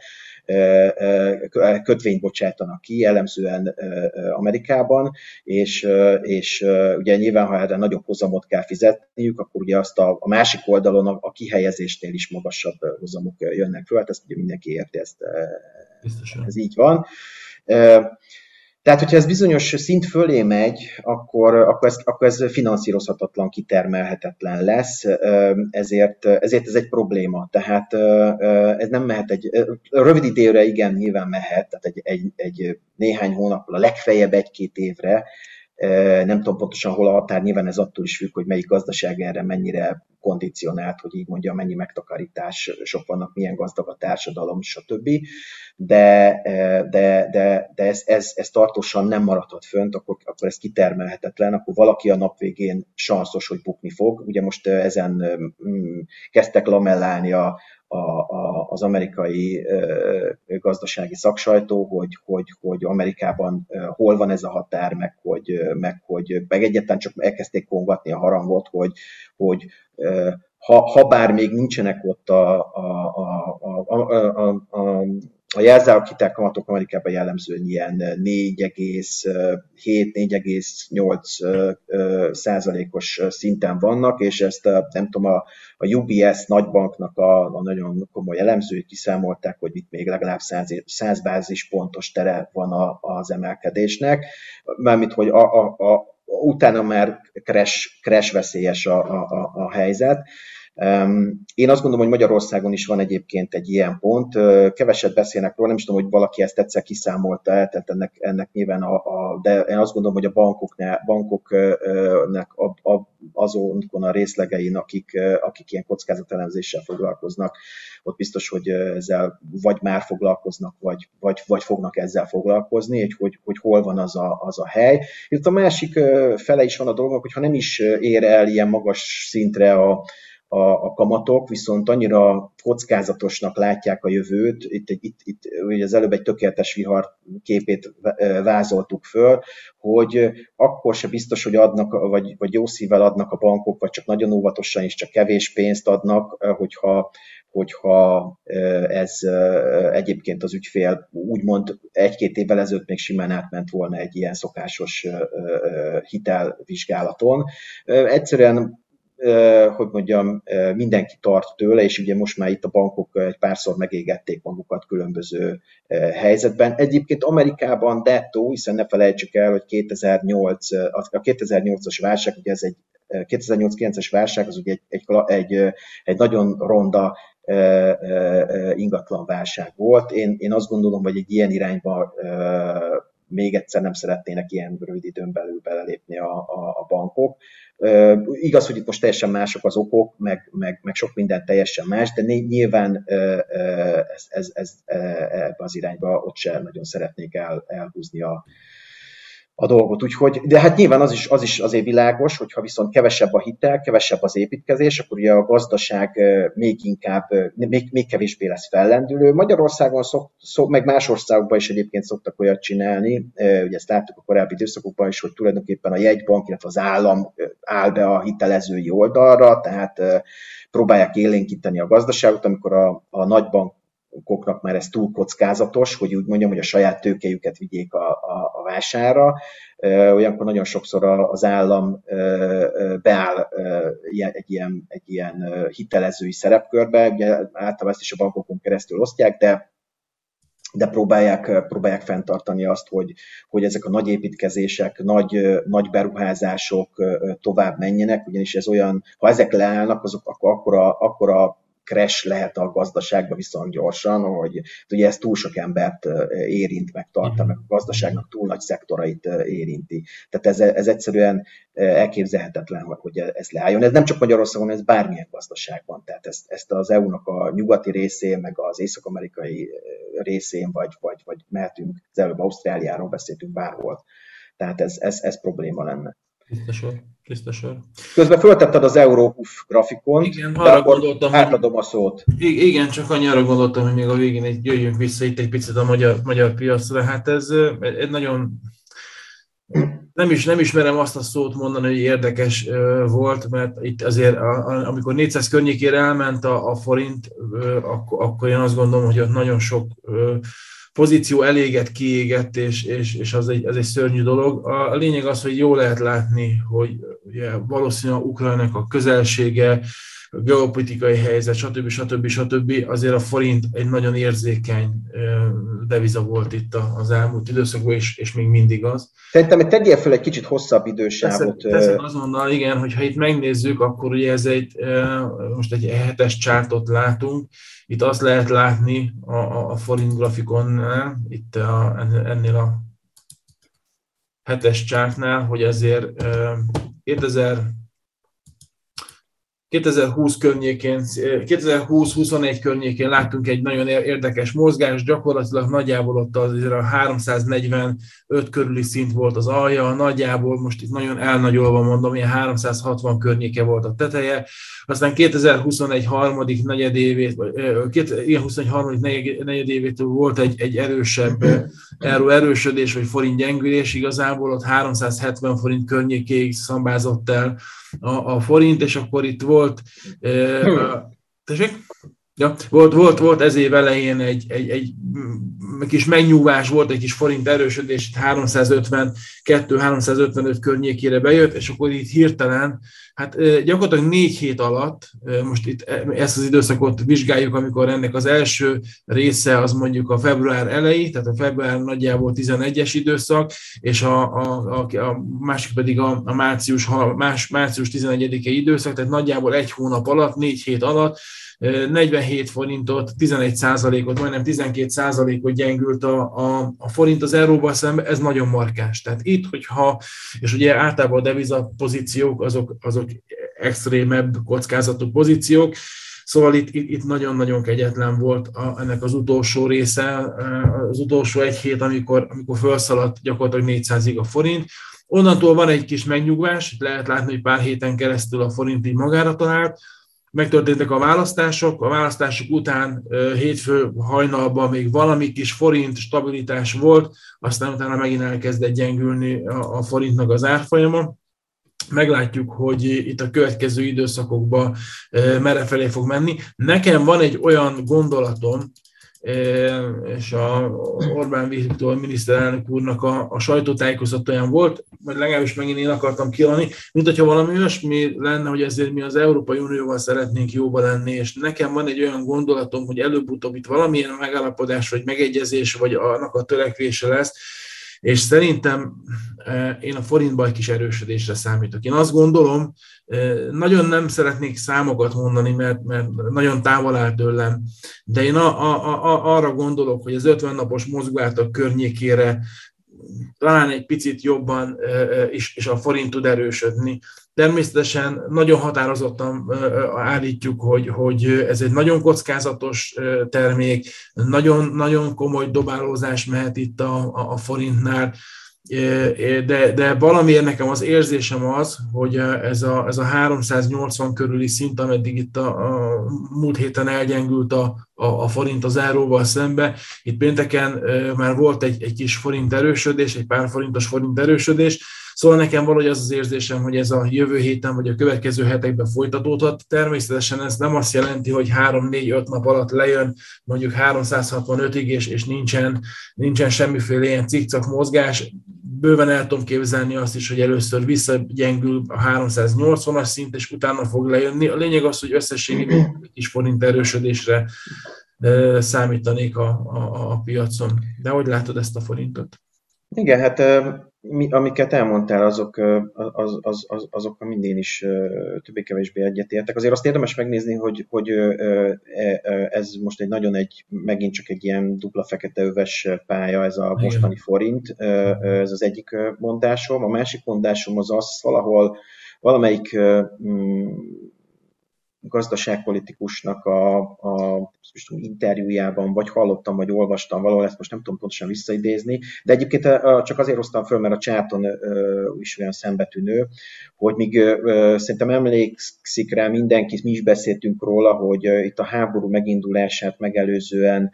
kötvényt bocsátanak ki, jellemzően Amerikában, és, és ugye nyilván, ha erre nagyobb hozamot kell fizetniük, akkor ugye azt a, a másik oldalon a, a kihelyezésnél is magasabb hozamok jönnek föl, hát ezt ugye mindenki érti, ezt, Biztosan. ez így van. Tehát, hogyha ez bizonyos szint fölé megy, akkor, akkor, ez, akkor ez finanszírozhatatlan, kitermelhetetlen lesz, ezért, ezért ez egy probléma. Tehát ez nem mehet egy, rövid időre igen, nyilván mehet, tehát egy, egy, egy néhány hónapra, legfeljebb egy-két évre, nem tudom pontosan hol a határ, nyilván ez attól is függ, hogy melyik gazdaság erre mennyire kondicionált, hogy így mondja, mennyi megtakarítás sok vannak, milyen gazdag a társadalom, stb. De, de, de, de ez, ez, ez tartósan nem maradhat fönt, akkor, akkor ez kitermelhetetlen, akkor valaki a nap végén sanszos, hogy bukni fog. Ugye most ezen mm, kezdtek lamellálni a, a, a, az amerikai gazdasági szaksajtó, hogy, hogy, hogy Amerikában hol van ez a határ, meg hogy, meg, hogy meg egyetlen csak elkezdték kongatni a harangot, hogy, hogy ha, ha bár még nincsenek ott a, a, a, a, a, a, a a jelzálog hitelkamatok Amerikában jellemzően ilyen 4,7-4,8 százalékos szinten vannak, és ezt nem tudom, a, a UBS nagybanknak a, a nagyon komoly elemzői kiszámolták, hogy itt még legalább 100, 100 bázis pontos tere van a, az emelkedésnek, mármint, hogy a, a, a, utána már crash, crash veszélyes a, a, a helyzet. Én azt gondolom, hogy Magyarországon is van egyébként egy ilyen pont. Keveset beszélnek róla, nem is tudom, hogy valaki ezt egyszer kiszámolta el, tehát ennek, ennek nyilván, a, a, de én azt gondolom, hogy a bankoknál, bankoknak a, a, azonkon a részlegein, akik, akik ilyen kockázatelemzéssel foglalkoznak, ott biztos, hogy ezzel vagy már foglalkoznak, vagy, vagy, vagy fognak ezzel foglalkozni, hogy, hogy, hogy hol van az a, az a hely. Itt a másik fele is van a dolognak, hogy ha nem is ér el ilyen magas szintre a, a, a kamatok, viszont annyira kockázatosnak látják a jövőt, itt, itt, itt ugye az előbb egy tökéletes vihar képét vázoltuk föl, hogy akkor se biztos, hogy adnak, vagy, vagy jó szívvel adnak a bankok, vagy csak nagyon óvatosan is csak kevés pénzt adnak, hogyha, hogyha ez egyébként az ügyfél úgymond egy-két évvel ezelőtt még simán átment volna egy ilyen szokásos hitelvizsgálaton. Egyszerűen hogy mondjam, mindenki tart tőle, és ugye most már itt a bankok egy párszor megégették magukat különböző helyzetben. Egyébként Amerikában dettó, hiszen ne felejtsük el, hogy 2008, a 2008-as válság, ugye ez egy 2008-9-es válság, az ugye egy, egy, egy, egy nagyon ronda ingatlan válság volt. Én, én azt gondolom, hogy egy ilyen irányba még egyszer nem szeretnének ilyen rövid időn belül belelépni a, a, a bankok. Igaz, hogy itt most teljesen mások az okok, meg, meg, meg sok minden teljesen más, de nyilván ez, ez, ez, ebbe az irányba ott sem nagyon szeretnék el, elhúzni a, a dolgot. Úgyhogy, de hát nyilván az is, az is azért világos, hogyha viszont kevesebb a hitel, kevesebb az építkezés, akkor ugye a gazdaság még inkább, még, még kevésbé lesz fellendülő. Magyarországon szok, szok, meg más országokban is egyébként szoktak olyat csinálni, ugye ezt láttuk a korábbi időszakokban is, hogy tulajdonképpen a jegybank, illetve az állam áll be a hitelezői oldalra, tehát próbálják élénkíteni a gazdaságot, amikor a, a nagybank bankoknak már ez túl kockázatos, hogy úgy mondjam, hogy a saját tőkejüket vigyék a, a, a vásárra. Olyankor nagyon sokszor az állam beáll egy ilyen, egy ilyen hitelezői szerepkörbe, ugye általában ezt is a bankokon keresztül osztják, de de próbálják, próbálják fenntartani azt, hogy, hogy ezek a nagy építkezések, nagy, nagy beruházások tovább menjenek, ugyanis ez olyan, ha ezek leállnak, azok akkor akkora, akkora crash lehet a gazdaságba viszont gyorsan, hogy ugye ez túl sok embert érint, meg tartta, meg a gazdaságnak túl nagy szektorait érinti. Tehát ez, ez egyszerűen elképzelhetetlen, hogy ez leálljon. Ez nem csak Magyarországon, ez bármilyen gazdaságban. Tehát ezt, ezt az EU-nak a nyugati részén, meg az észak-amerikai részén, vagy, vagy, vagy mehetünk, az előbb Ausztráliáról beszéltünk bárhol. Tehát ez, ez, ez probléma lenne. Biztos tiszta sor. Közben föltetted az Európuf grafikon, igen, arra gondoltam, átadom a szót. Igen, csak annyira gondoltam, hogy még a végén egy, jöjjünk vissza itt egy picit a magyar, magyar piacra. Hát ez egy nagyon nem is nem ismerem azt a szót mondani, hogy érdekes volt, mert itt azért, amikor 400 környékére elment a, a forint, akkor, akkor én azt gondolom, hogy ott nagyon sok pozíció eléget kiégett, és, és, és az, egy, az egy szörnyű dolog. A lényeg az, hogy jól lehet látni, hogy ugye, valószínűleg Ukrajnak a közelsége, geopolitikai helyzet, stb. stb. stb. azért a forint egy nagyon érzékeny deviza volt itt az elmúlt időszakban, és, és még mindig az. Szerintem tegyél fel egy kicsit hosszabb idősávot. Teszem, teszem azonnal, igen, hogyha itt megnézzük, akkor ugye ez egy, most egy hetes csártot látunk, itt azt lehet látni a, a, a forint grafikonnál, itt a, ennél a hetes csártnál, hogy azért 2000 2020 környékén, 2020-21 környékén láttunk egy nagyon érdekes mozgás, gyakorlatilag nagyjából ott az a 345 körüli szint volt az alja, nagyjából most itt nagyon elnagyolva mondom, ilyen 360 környéke volt a teteje, aztán 2021 harmadik negyedévét, vagy 2021 harmadik negyedévétől volt egy, egy erősebb erő erősödés, vagy forint gyengülés, igazából ott 370 forint környékéig szambázott el a, a forint, és akkor itt volt, e, tessék? Ja, volt, volt, volt ez év elején egy, egy, egy kis megnyugvás, volt egy kis forint erősödés, 352-355 környékére bejött, és akkor itt hirtelen, hát gyakorlatilag négy hét alatt, most itt ezt az időszakot vizsgáljuk, amikor ennek az első része az mondjuk a február elejé, tehát a február nagyjából 11-es időszak, és a, a, a, a másik pedig a, a március, más, március 11-e időszak, tehát nagyjából egy hónap alatt, négy hét alatt 47 forintot, 11 százalékot, majdnem 12 százalékot gyengült a, a, a forint az euróval szemben, ez nagyon markáns. Tehát itt, hogyha, és ugye általában a deviza pozíciók, azok, azok extrémebb kockázatú pozíciók, Szóval itt, itt, itt nagyon-nagyon kegyetlen volt a, ennek az utolsó része, az utolsó egy hét, amikor, amikor felszaladt gyakorlatilag 400-ig a forint. Onnantól van egy kis megnyugvás, lehet látni, hogy pár héten keresztül a forint így magára talált, megtörténtek a választások, a választások után hétfő hajnalban még valami kis forint stabilitás volt, aztán utána megint elkezdett gyengülni a, forintnak az árfolyama. Meglátjuk, hogy itt a következő időszakokban merre felé fog menni. Nekem van egy olyan gondolatom, és a Orbán Viktor miniszterelnök úrnak a, a sajtótájékoztatóján volt, vagy legalábbis megint én akartam kilani, mint hogyha valami olyasmi lenne, hogy ezért mi az Európai Unióval szeretnénk jóba lenni, és nekem van egy olyan gondolatom, hogy előbb-utóbb itt valamilyen megállapodás, vagy megegyezés, vagy annak a törekvése lesz, és szerintem én a forintban egy kis erősödésre számítok. Én azt gondolom, nagyon nem szeretnék számokat mondani, mert, mert nagyon távol áll tőlem, de én a, a, a, arra gondolok, hogy az 50 napos mozgóátok környékére talán egy picit jobban is, is a forint tud erősödni. Természetesen nagyon határozottan állítjuk, hogy, hogy ez egy nagyon kockázatos termék, nagyon, nagyon komoly dobálózás mehet itt a, a, a forintnál, de, de valamiért nekem az érzésem az, hogy ez a, ez a 380 körüli szint, ameddig itt a, a múlt héten elgyengült a, a, a forint az euróval szembe, itt pénteken már volt egy, egy kis forint erősödés, egy pár forintos forint erősödés, Szóval nekem valahogy az az érzésem, hogy ez a jövő héten vagy a következő hetekben folytatódhat. Természetesen ez nem azt jelenti, hogy 3-4-5 nap alatt lejön mondjuk 365-ig, és, és nincsen, nincsen semmiféle ilyen cikcak mozgás bőven el tudom képzelni azt is, hogy először visszagyengül a 380-as szint, és utána fog lejönni. A lényeg az, hogy összességében egy kis forint erősödésre számítanék a, a, a piacon. De hogy látod ezt a forintot? Igen, hát mi, amiket elmondtál, azok, az, az, az, azokkal mindén is többé-kevésbé egyetértek. Azért azt érdemes megnézni, hogy, hogy e, ez most egy nagyon egy, megint csak egy ilyen dupla fekete öves pálya, ez a mostani forint, ez az egyik mondásom. A másik mondásom az az, valahol valamelyik gazdaságpolitikusnak a, a most interjújában, vagy hallottam, vagy olvastam valahol, ezt most nem tudom pontosan visszaidézni, de egyébként csak azért hoztam föl, mert a csáton is olyan szembetűnő, hogy még szerintem emlékszik rá mindenki, mi is beszéltünk róla, hogy itt a háború megindulását megelőzően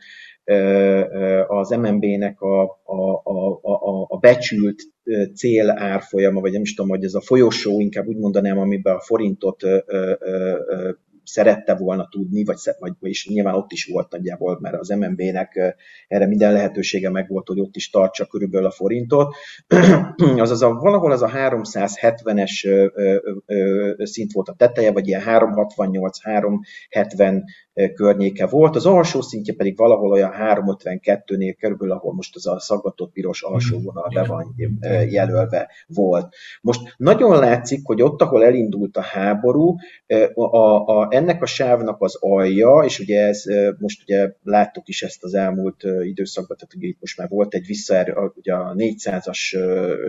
az MNB-nek a, a, a, a, a becsült cél árfolyama, vagy nem is tudom, hogy ez a folyosó, inkább úgy mondanám, amiben a forintot szerette volna tudni, vagy, vagy és nyilván ott is volt nagyjából, mert az MNB-nek erre minden lehetősége megvolt, hogy ott is tartsa körülbelül a forintot. [clears throat] Azaz a, valahol az a 370-es szint volt a teteje, vagy ilyen 368-370 környéke volt, az alsó szintje pedig valahol olyan 352-nél körülbelül, ahol most az a szaggatott piros alsó mhm. vonal be van jelölve volt. Most nagyon látszik, hogy ott, ahol elindult a háború, a, a, ennek a sávnak az alja, és ugye ez most ugye láttuk is ezt az elmúlt időszakban, tehát ugye itt most már volt egy visszaerő, ugye a 400-as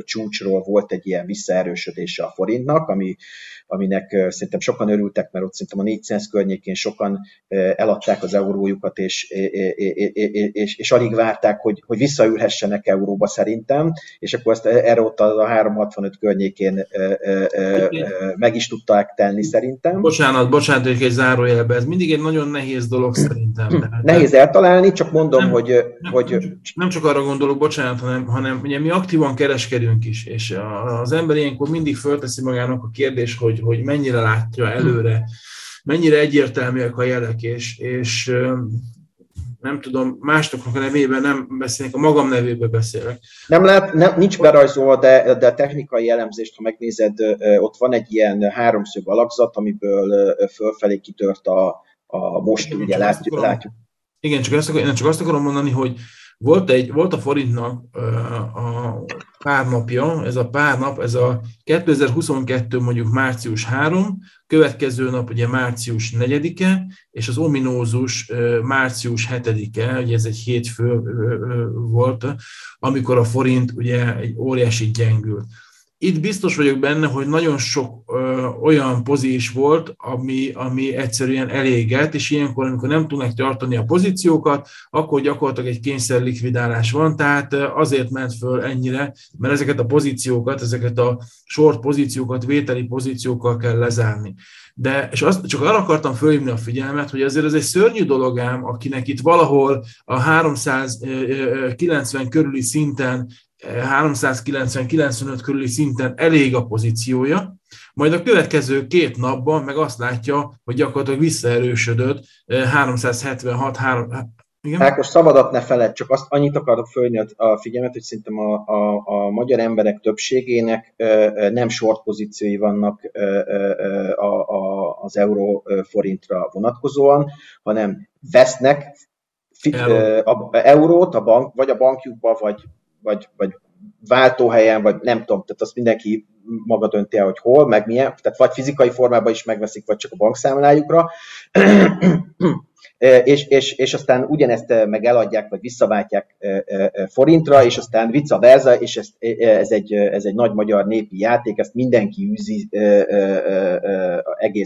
csúcsról volt egy ilyen visszaerősödése a forintnak, ami aminek szerintem sokan örültek, mert ott szerintem a 400 környékén sokan eladták az eurójukat, és, és, és, és alig várták, hogy, hogy visszaülhessenek euróba szerintem, és akkor ezt erre ott a 365 környékén meg is tudták tenni szerintem. Bocsánat, bocsánat, hogy egy zárójelbe, ez mindig egy nagyon nehéz dolog szerintem. Hm, tehát, nehéz eltalálni, csak mondom, nem, hogy... Nem, hogy... nem csak arra gondolok, bocsánat, hanem, hanem ugye mi aktívan kereskedünk is, és az ember ilyenkor mindig fölteszi magának a kérdés, hogy, hogy mennyire látja előre, mennyire egyértelműek a jelek, és, és nem tudom, másoknak a nevében nem beszélnek, a magam nevében beszélek. Nem lát, nem, nincs berajzolva, de, de technikai elemzést, ha megnézed, ott van egy ilyen háromszög alakzat, amiből fölfelé kitört a, a most, igen, ugye látjuk, akarom, látjuk. Igen, csak, ezt, én csak azt akarom mondani, hogy volt, egy, volt a forintnak a pár napja, ez a pár nap, ez a 2022 mondjuk március 3, következő nap ugye március 4-e, és az ominózus március 7-e, ugye ez egy hétfő volt, amikor a forint ugye egy óriási gyengült itt biztos vagyok benne, hogy nagyon sok ö, olyan pozis volt, ami, ami egyszerűen eléget, és ilyenkor, amikor nem tudnak tartani a pozíciókat, akkor gyakorlatilag egy kényszer likvidálás van, tehát azért ment föl ennyire, mert ezeket a pozíciókat, ezeket a short pozíciókat, vételi pozíciókkal kell lezárni. De, és azt, csak arra akartam fölhívni a figyelmet, hogy azért ez egy szörnyű dolog ám, akinek itt valahol a 390 körüli szinten 390-95 körüli szinten elég a pozíciója, majd a következő két napban meg azt látja, hogy gyakorlatilag visszaerősödött 376 3, igen? Ákos, szabadat ne feled, csak azt annyit akarok fölni a figyelmet, hogy szerintem a, a, a magyar emberek többségének nem short pozíciói vannak a, a, az euró forintra vonatkozóan, hanem vesznek Euró. a, eurót a bank, vagy a bankjukba, vagy vagy, vagy váltóhelyen, vagy nem tudom, tehát azt mindenki maga dönti el, hogy hol, meg milyen, tehát vagy fizikai formában is megveszik, vagy csak a bankszámlájukra, és, és, és aztán ugyanezt meg eladják, vagy visszaváltják forintra, és aztán vice versa, és ez, ez, egy, ez egy nagy magyar népi játék, ezt mindenki űzi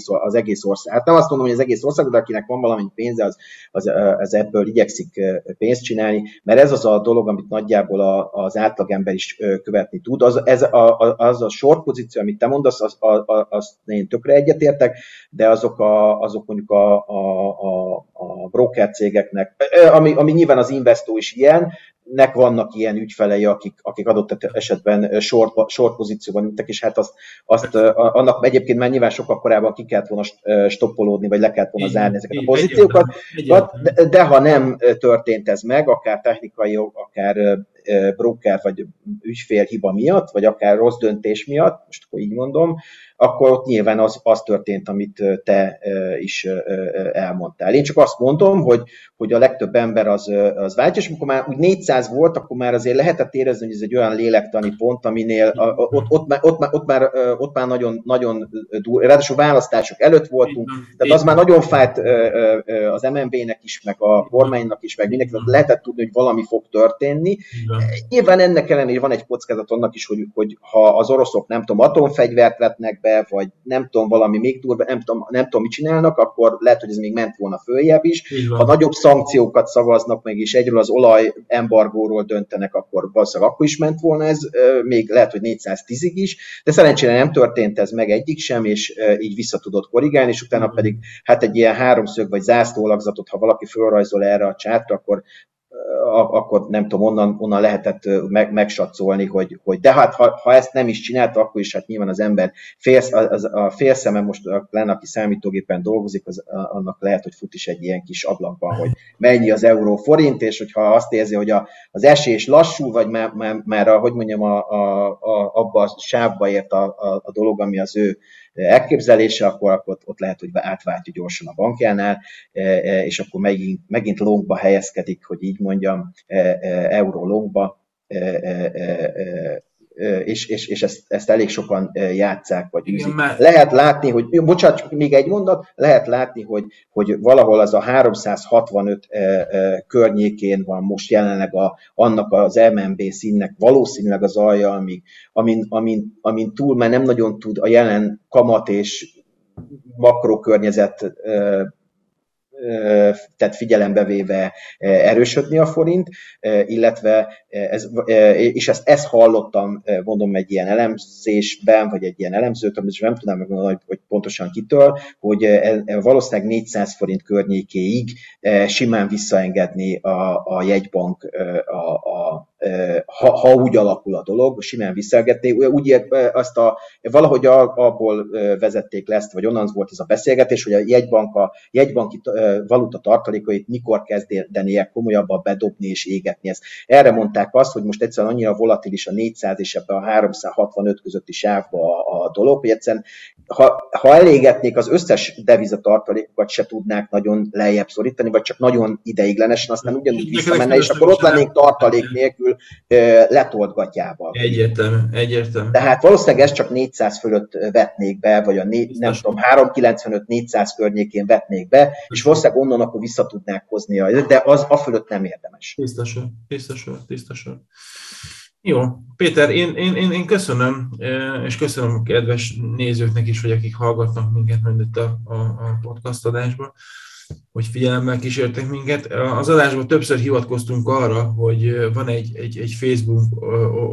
az egész ország. Hát nem azt mondom, hogy az egész ország, de akinek van valami pénze, az, az, az ebből igyekszik pénzt csinálni, mert ez az a dolog, amit nagyjából az átlagember is követni tud. Az, ez a, az a short pozíció, amit te mondasz, az, az, az én tökre egyetértek, de azok, a, azok mondjuk a, a, a, a broker cégeknek, ami, ami nyilván az investó is ilyen, nek vannak ilyen ügyfelei, akik, akik adott esetben short, short pozícióban ültek, és hát azt, azt annak egyébként már nyilván sokkal korábban ki kellett volna stoppolódni, vagy le kellett volna zárni ezeket a pozíciókat, de, de ha nem történt ez meg, akár technikai, akár broker vagy ügyfél hiba miatt, vagy akár rossz döntés miatt, most akkor így mondom, akkor ott nyilván az, az történt, amit te is elmondtál. Én csak azt mondom, hogy, hogy a legtöbb ember az, az váltja, és amikor már úgy 400 volt, akkor már azért lehetett érezni, hogy ez egy olyan lélektani pont, aminél ott, ott, már, ott, már, ott, már, ott már nagyon, nagyon dur, ráadásul választások előtt voltunk, tehát az már nagyon fájt az MNB-nek is, meg a kormánynak is, meg mindenkinek lehetett tudni, hogy valami fog történni. Nyilván ennek ellenére van egy kockázat annak is, hogy, hogy ha az oroszok nem tudom, atomfegyvert vetnek be, vagy nem tudom, valami még durva, nem tudom, nem tudom, mit csinálnak, akkor lehet, hogy ez még ment volna följebb is. Ha nagyobb szankciókat szavaznak meg, és egyről az olaj embargóról döntenek, akkor valószínűleg akkor is ment volna ez, még lehet, hogy 410-ig is, de szerencsére nem történt ez meg egyik sem, és így vissza tudott korrigálni, és utána pedig hát egy ilyen háromszög vagy zászlólagzatot, ha valaki felrajzol erre a csátra, akkor akkor nem tudom, onnan, onnan lehetett meg, megsatszolni, hogy, hogy de hát ha, ha, ezt nem is csinálta, akkor is hát nyilván az ember fél, az, a fél szeme most lenne, aki számítógépen dolgozik, az, annak lehet, hogy fut is egy ilyen kis ablakban, hogy mennyi az euró forint, és hogyha azt érzi, hogy a, az esés lassú, vagy már, már, már a, hogy mondjam, a, a, a, abba a sávba ért a, a, a dolog, ami az ő elképzelése, akkor, akkor ott lehet, hogy átváltja gyorsan a bankjánál, és akkor megint, megint longba helyezkedik, hogy így mondjam, euró longba, és, és, és ezt, ezt elég sokan játszák, vagy űzik. Mert... Lehet látni, hogy, bocsánat, még egy mondat, lehet látni, hogy, hogy valahol az a 365 környékén van most jelenleg a, annak az MNB színnek valószínűleg az alja, ami, amin, amin, amin túl már nem nagyon tud a jelen kamat és makrokörnyezet tehát figyelembe véve erősödni a forint, illetve ez, és ezt, ezt hallottam, mondom, egy ilyen elemzésben, vagy egy ilyen elemzőtől, és nem tudom megmondani, hogy pontosan kitől, hogy valószínűleg 400 forint környékéig simán visszaengedni a, a jegybank a, a, ha, ha úgy alakul a dolog, simán visszaengedni. Úgy azt a, valahogy abból vezették le ezt, vagy onnan volt ez a beszélgetés, hogy a jegybank a jegybanki valuta tartalékait mikor kezdenie komolyabban bedobni és égetni ezt. Erre mondták azt, hogy most egyszerűen annyira volatilis a 400 és ebbe a 365 közötti sávba a, a dolog, hogy egyszerűen ha, ha elégetnék az összes devizatartalékokat se tudnák nagyon lejjebb szorítani, vagy csak nagyon ideiglenesen, aztán ugyanúgy visszamenne, és akkor ott lennénk tartalék nélkül letoltgatjával. Egyértelmű, egyértelmű. Tehát valószínűleg ezt csak 400 fölött vetnék be, vagy a né, nem tudom, 395-400 környékén vetnék be, és valószínűleg onnan akkor vissza tudnák hozni, de az a fölött nem érdemes. Tisztasan, tisztasan, tisztasan. Jó, Péter, én, én, én, én köszönöm, és köszönöm a kedves nézőknek is, hogy akik hallgatnak minket majd itt a, a, a podcast adásban, hogy figyelemmel kísértek minket. Az adásban többször hivatkoztunk arra, hogy van egy, egy, egy Facebook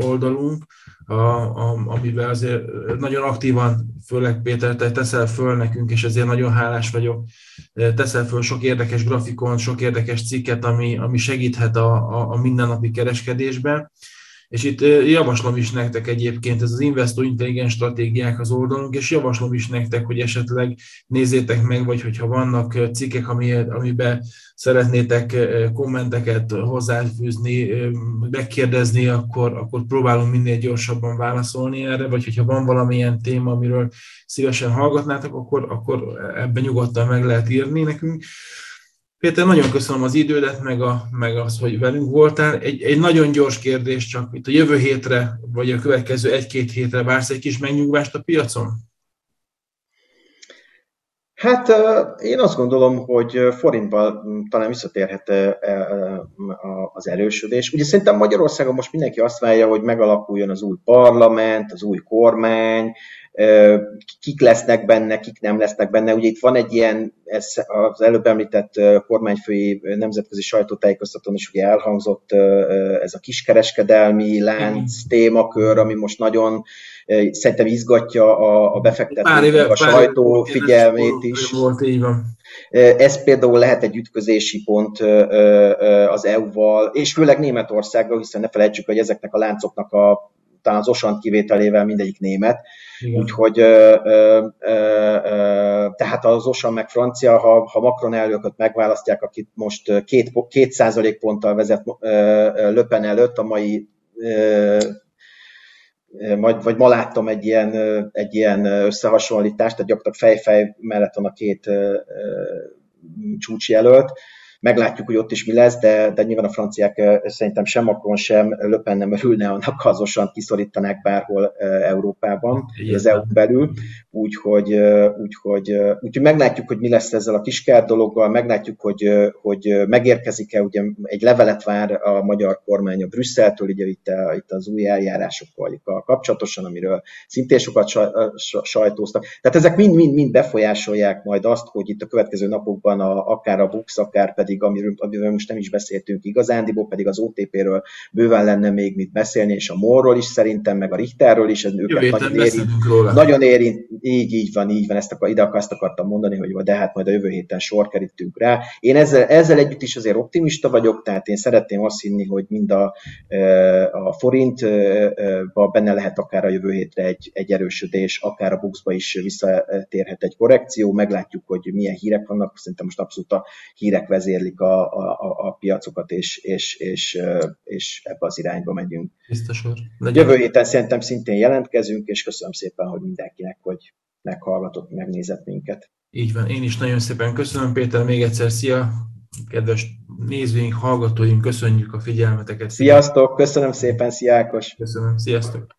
oldalunk, a, a, amiben azért nagyon aktívan, főleg Péter, te teszel föl nekünk, és ezért nagyon hálás vagyok. Teszel föl sok érdekes grafikon, sok érdekes cikket, ami, ami segíthet a, a, a mindennapi kereskedésben. És itt javaslom is nektek egyébként, ez az Investo Intelligens stratégiák az oldalunk, és javaslom is nektek, hogy esetleg nézzétek meg, vagy hogyha vannak cikkek, amiben szeretnétek kommenteket hozzáfűzni, megkérdezni, akkor, akkor próbálom minél gyorsabban válaszolni erre, vagy hogyha van valamilyen téma, amiről szívesen hallgatnátok, akkor, akkor ebben nyugodtan meg lehet írni nekünk. Péter, nagyon köszönöm az idődet, meg, a, meg az, hogy velünk voltál. Egy, egy nagyon gyors kérdés, csak itt a jövő hétre, vagy a következő egy-két hétre vársz egy kis megnyugvást a piacon? Hát én azt gondolom, hogy forintban talán visszatérhet az erősödés. Ugye szerintem Magyarországon most mindenki azt várja, hogy megalakuljon az új parlament, az új kormány, kik lesznek benne, kik nem lesznek benne. Ugye itt van egy ilyen, ez az előbb említett kormányfői nemzetközi sajtótájékoztatón is ugye elhangzott ez a kiskereskedelmi lánc témakör, ami most nagyon szerintem izgatja a, a befektetők, a sajtó figyelmét is. Volt, így van. Ez például lehet egy ütközési pont az EU-val, és főleg Németországgal, hiszen ne felejtsük, hogy ezeknek a láncoknak a talán az Osant kivételével mindegyik német, Igen. úgyhogy ö, ö, ö, tehát az Osan meg francia, ha, ha Macron elnököt megválasztják, akit most két, két százalék ponttal vezet Löpen előtt, a mai majd, vagy ma láttam egy ilyen, egy ilyen összehasonlítást, tehát gyakorlatilag fejfej mellett van a két csúcsjelölt, Meglátjuk, hogy ott is mi lesz, de, de nyilván a franciák szerintem sem Macron, sem Löpen nem örülne annak, azosan kiszorítanák bárhol Európában, Igen. az EU belül. Úgyhogy, úgyhogy, úgyhogy meglátjuk, hogy mi lesz ezzel a kiskár dologgal, meglátjuk, hogy, hogy megérkezik-e, ugye egy levelet vár a magyar kormány a Brüsszeltől, ugye itt, itt az új eljárásokkal kapcsolatosan, amiről szintén sokat sajtóztak. Tehát ezek mind-mind-mind befolyásolják majd azt, hogy itt a következő napokban a, akár a BUX, akár pedig pedig, amiről, amiről most nem is beszéltünk igazándiból, pedig az OTP-ről bőven lenne még mit beszélni, és a Morról is szerintem, meg a Richterről is, ez őket nagyon érint, nagyon érint, így, így van, így van, ezt akar, ide azt akartam mondani, hogy de hát majd a jövő héten sor kerítünk rá. Én ezzel, ezzel együtt is azért optimista vagyok, tehát én szeretném azt hinni, hogy mind a, a forintba benne lehet akár a jövő hétre egy, egy erősödés, akár a buxba is visszatérhet egy korrekció, meglátjuk, hogy milyen hírek vannak, szerintem most abszolút a hírek vezér vezérlik a, a, a piacokat, és, és, és, és ebbe az irányba megyünk. Biztos Jövő héten szerintem szintén jelentkezünk, és köszönöm szépen, hogy mindenkinek, hogy meghallgatott, megnézett minket. Így van, én is nagyon szépen köszönöm, Péter, még egyszer szia! Kedves nézőink, hallgatóink, köszönjük a figyelmeteket! Sziasztok, köszönöm szépen, szia Ákos! Köszönöm, sziasztok!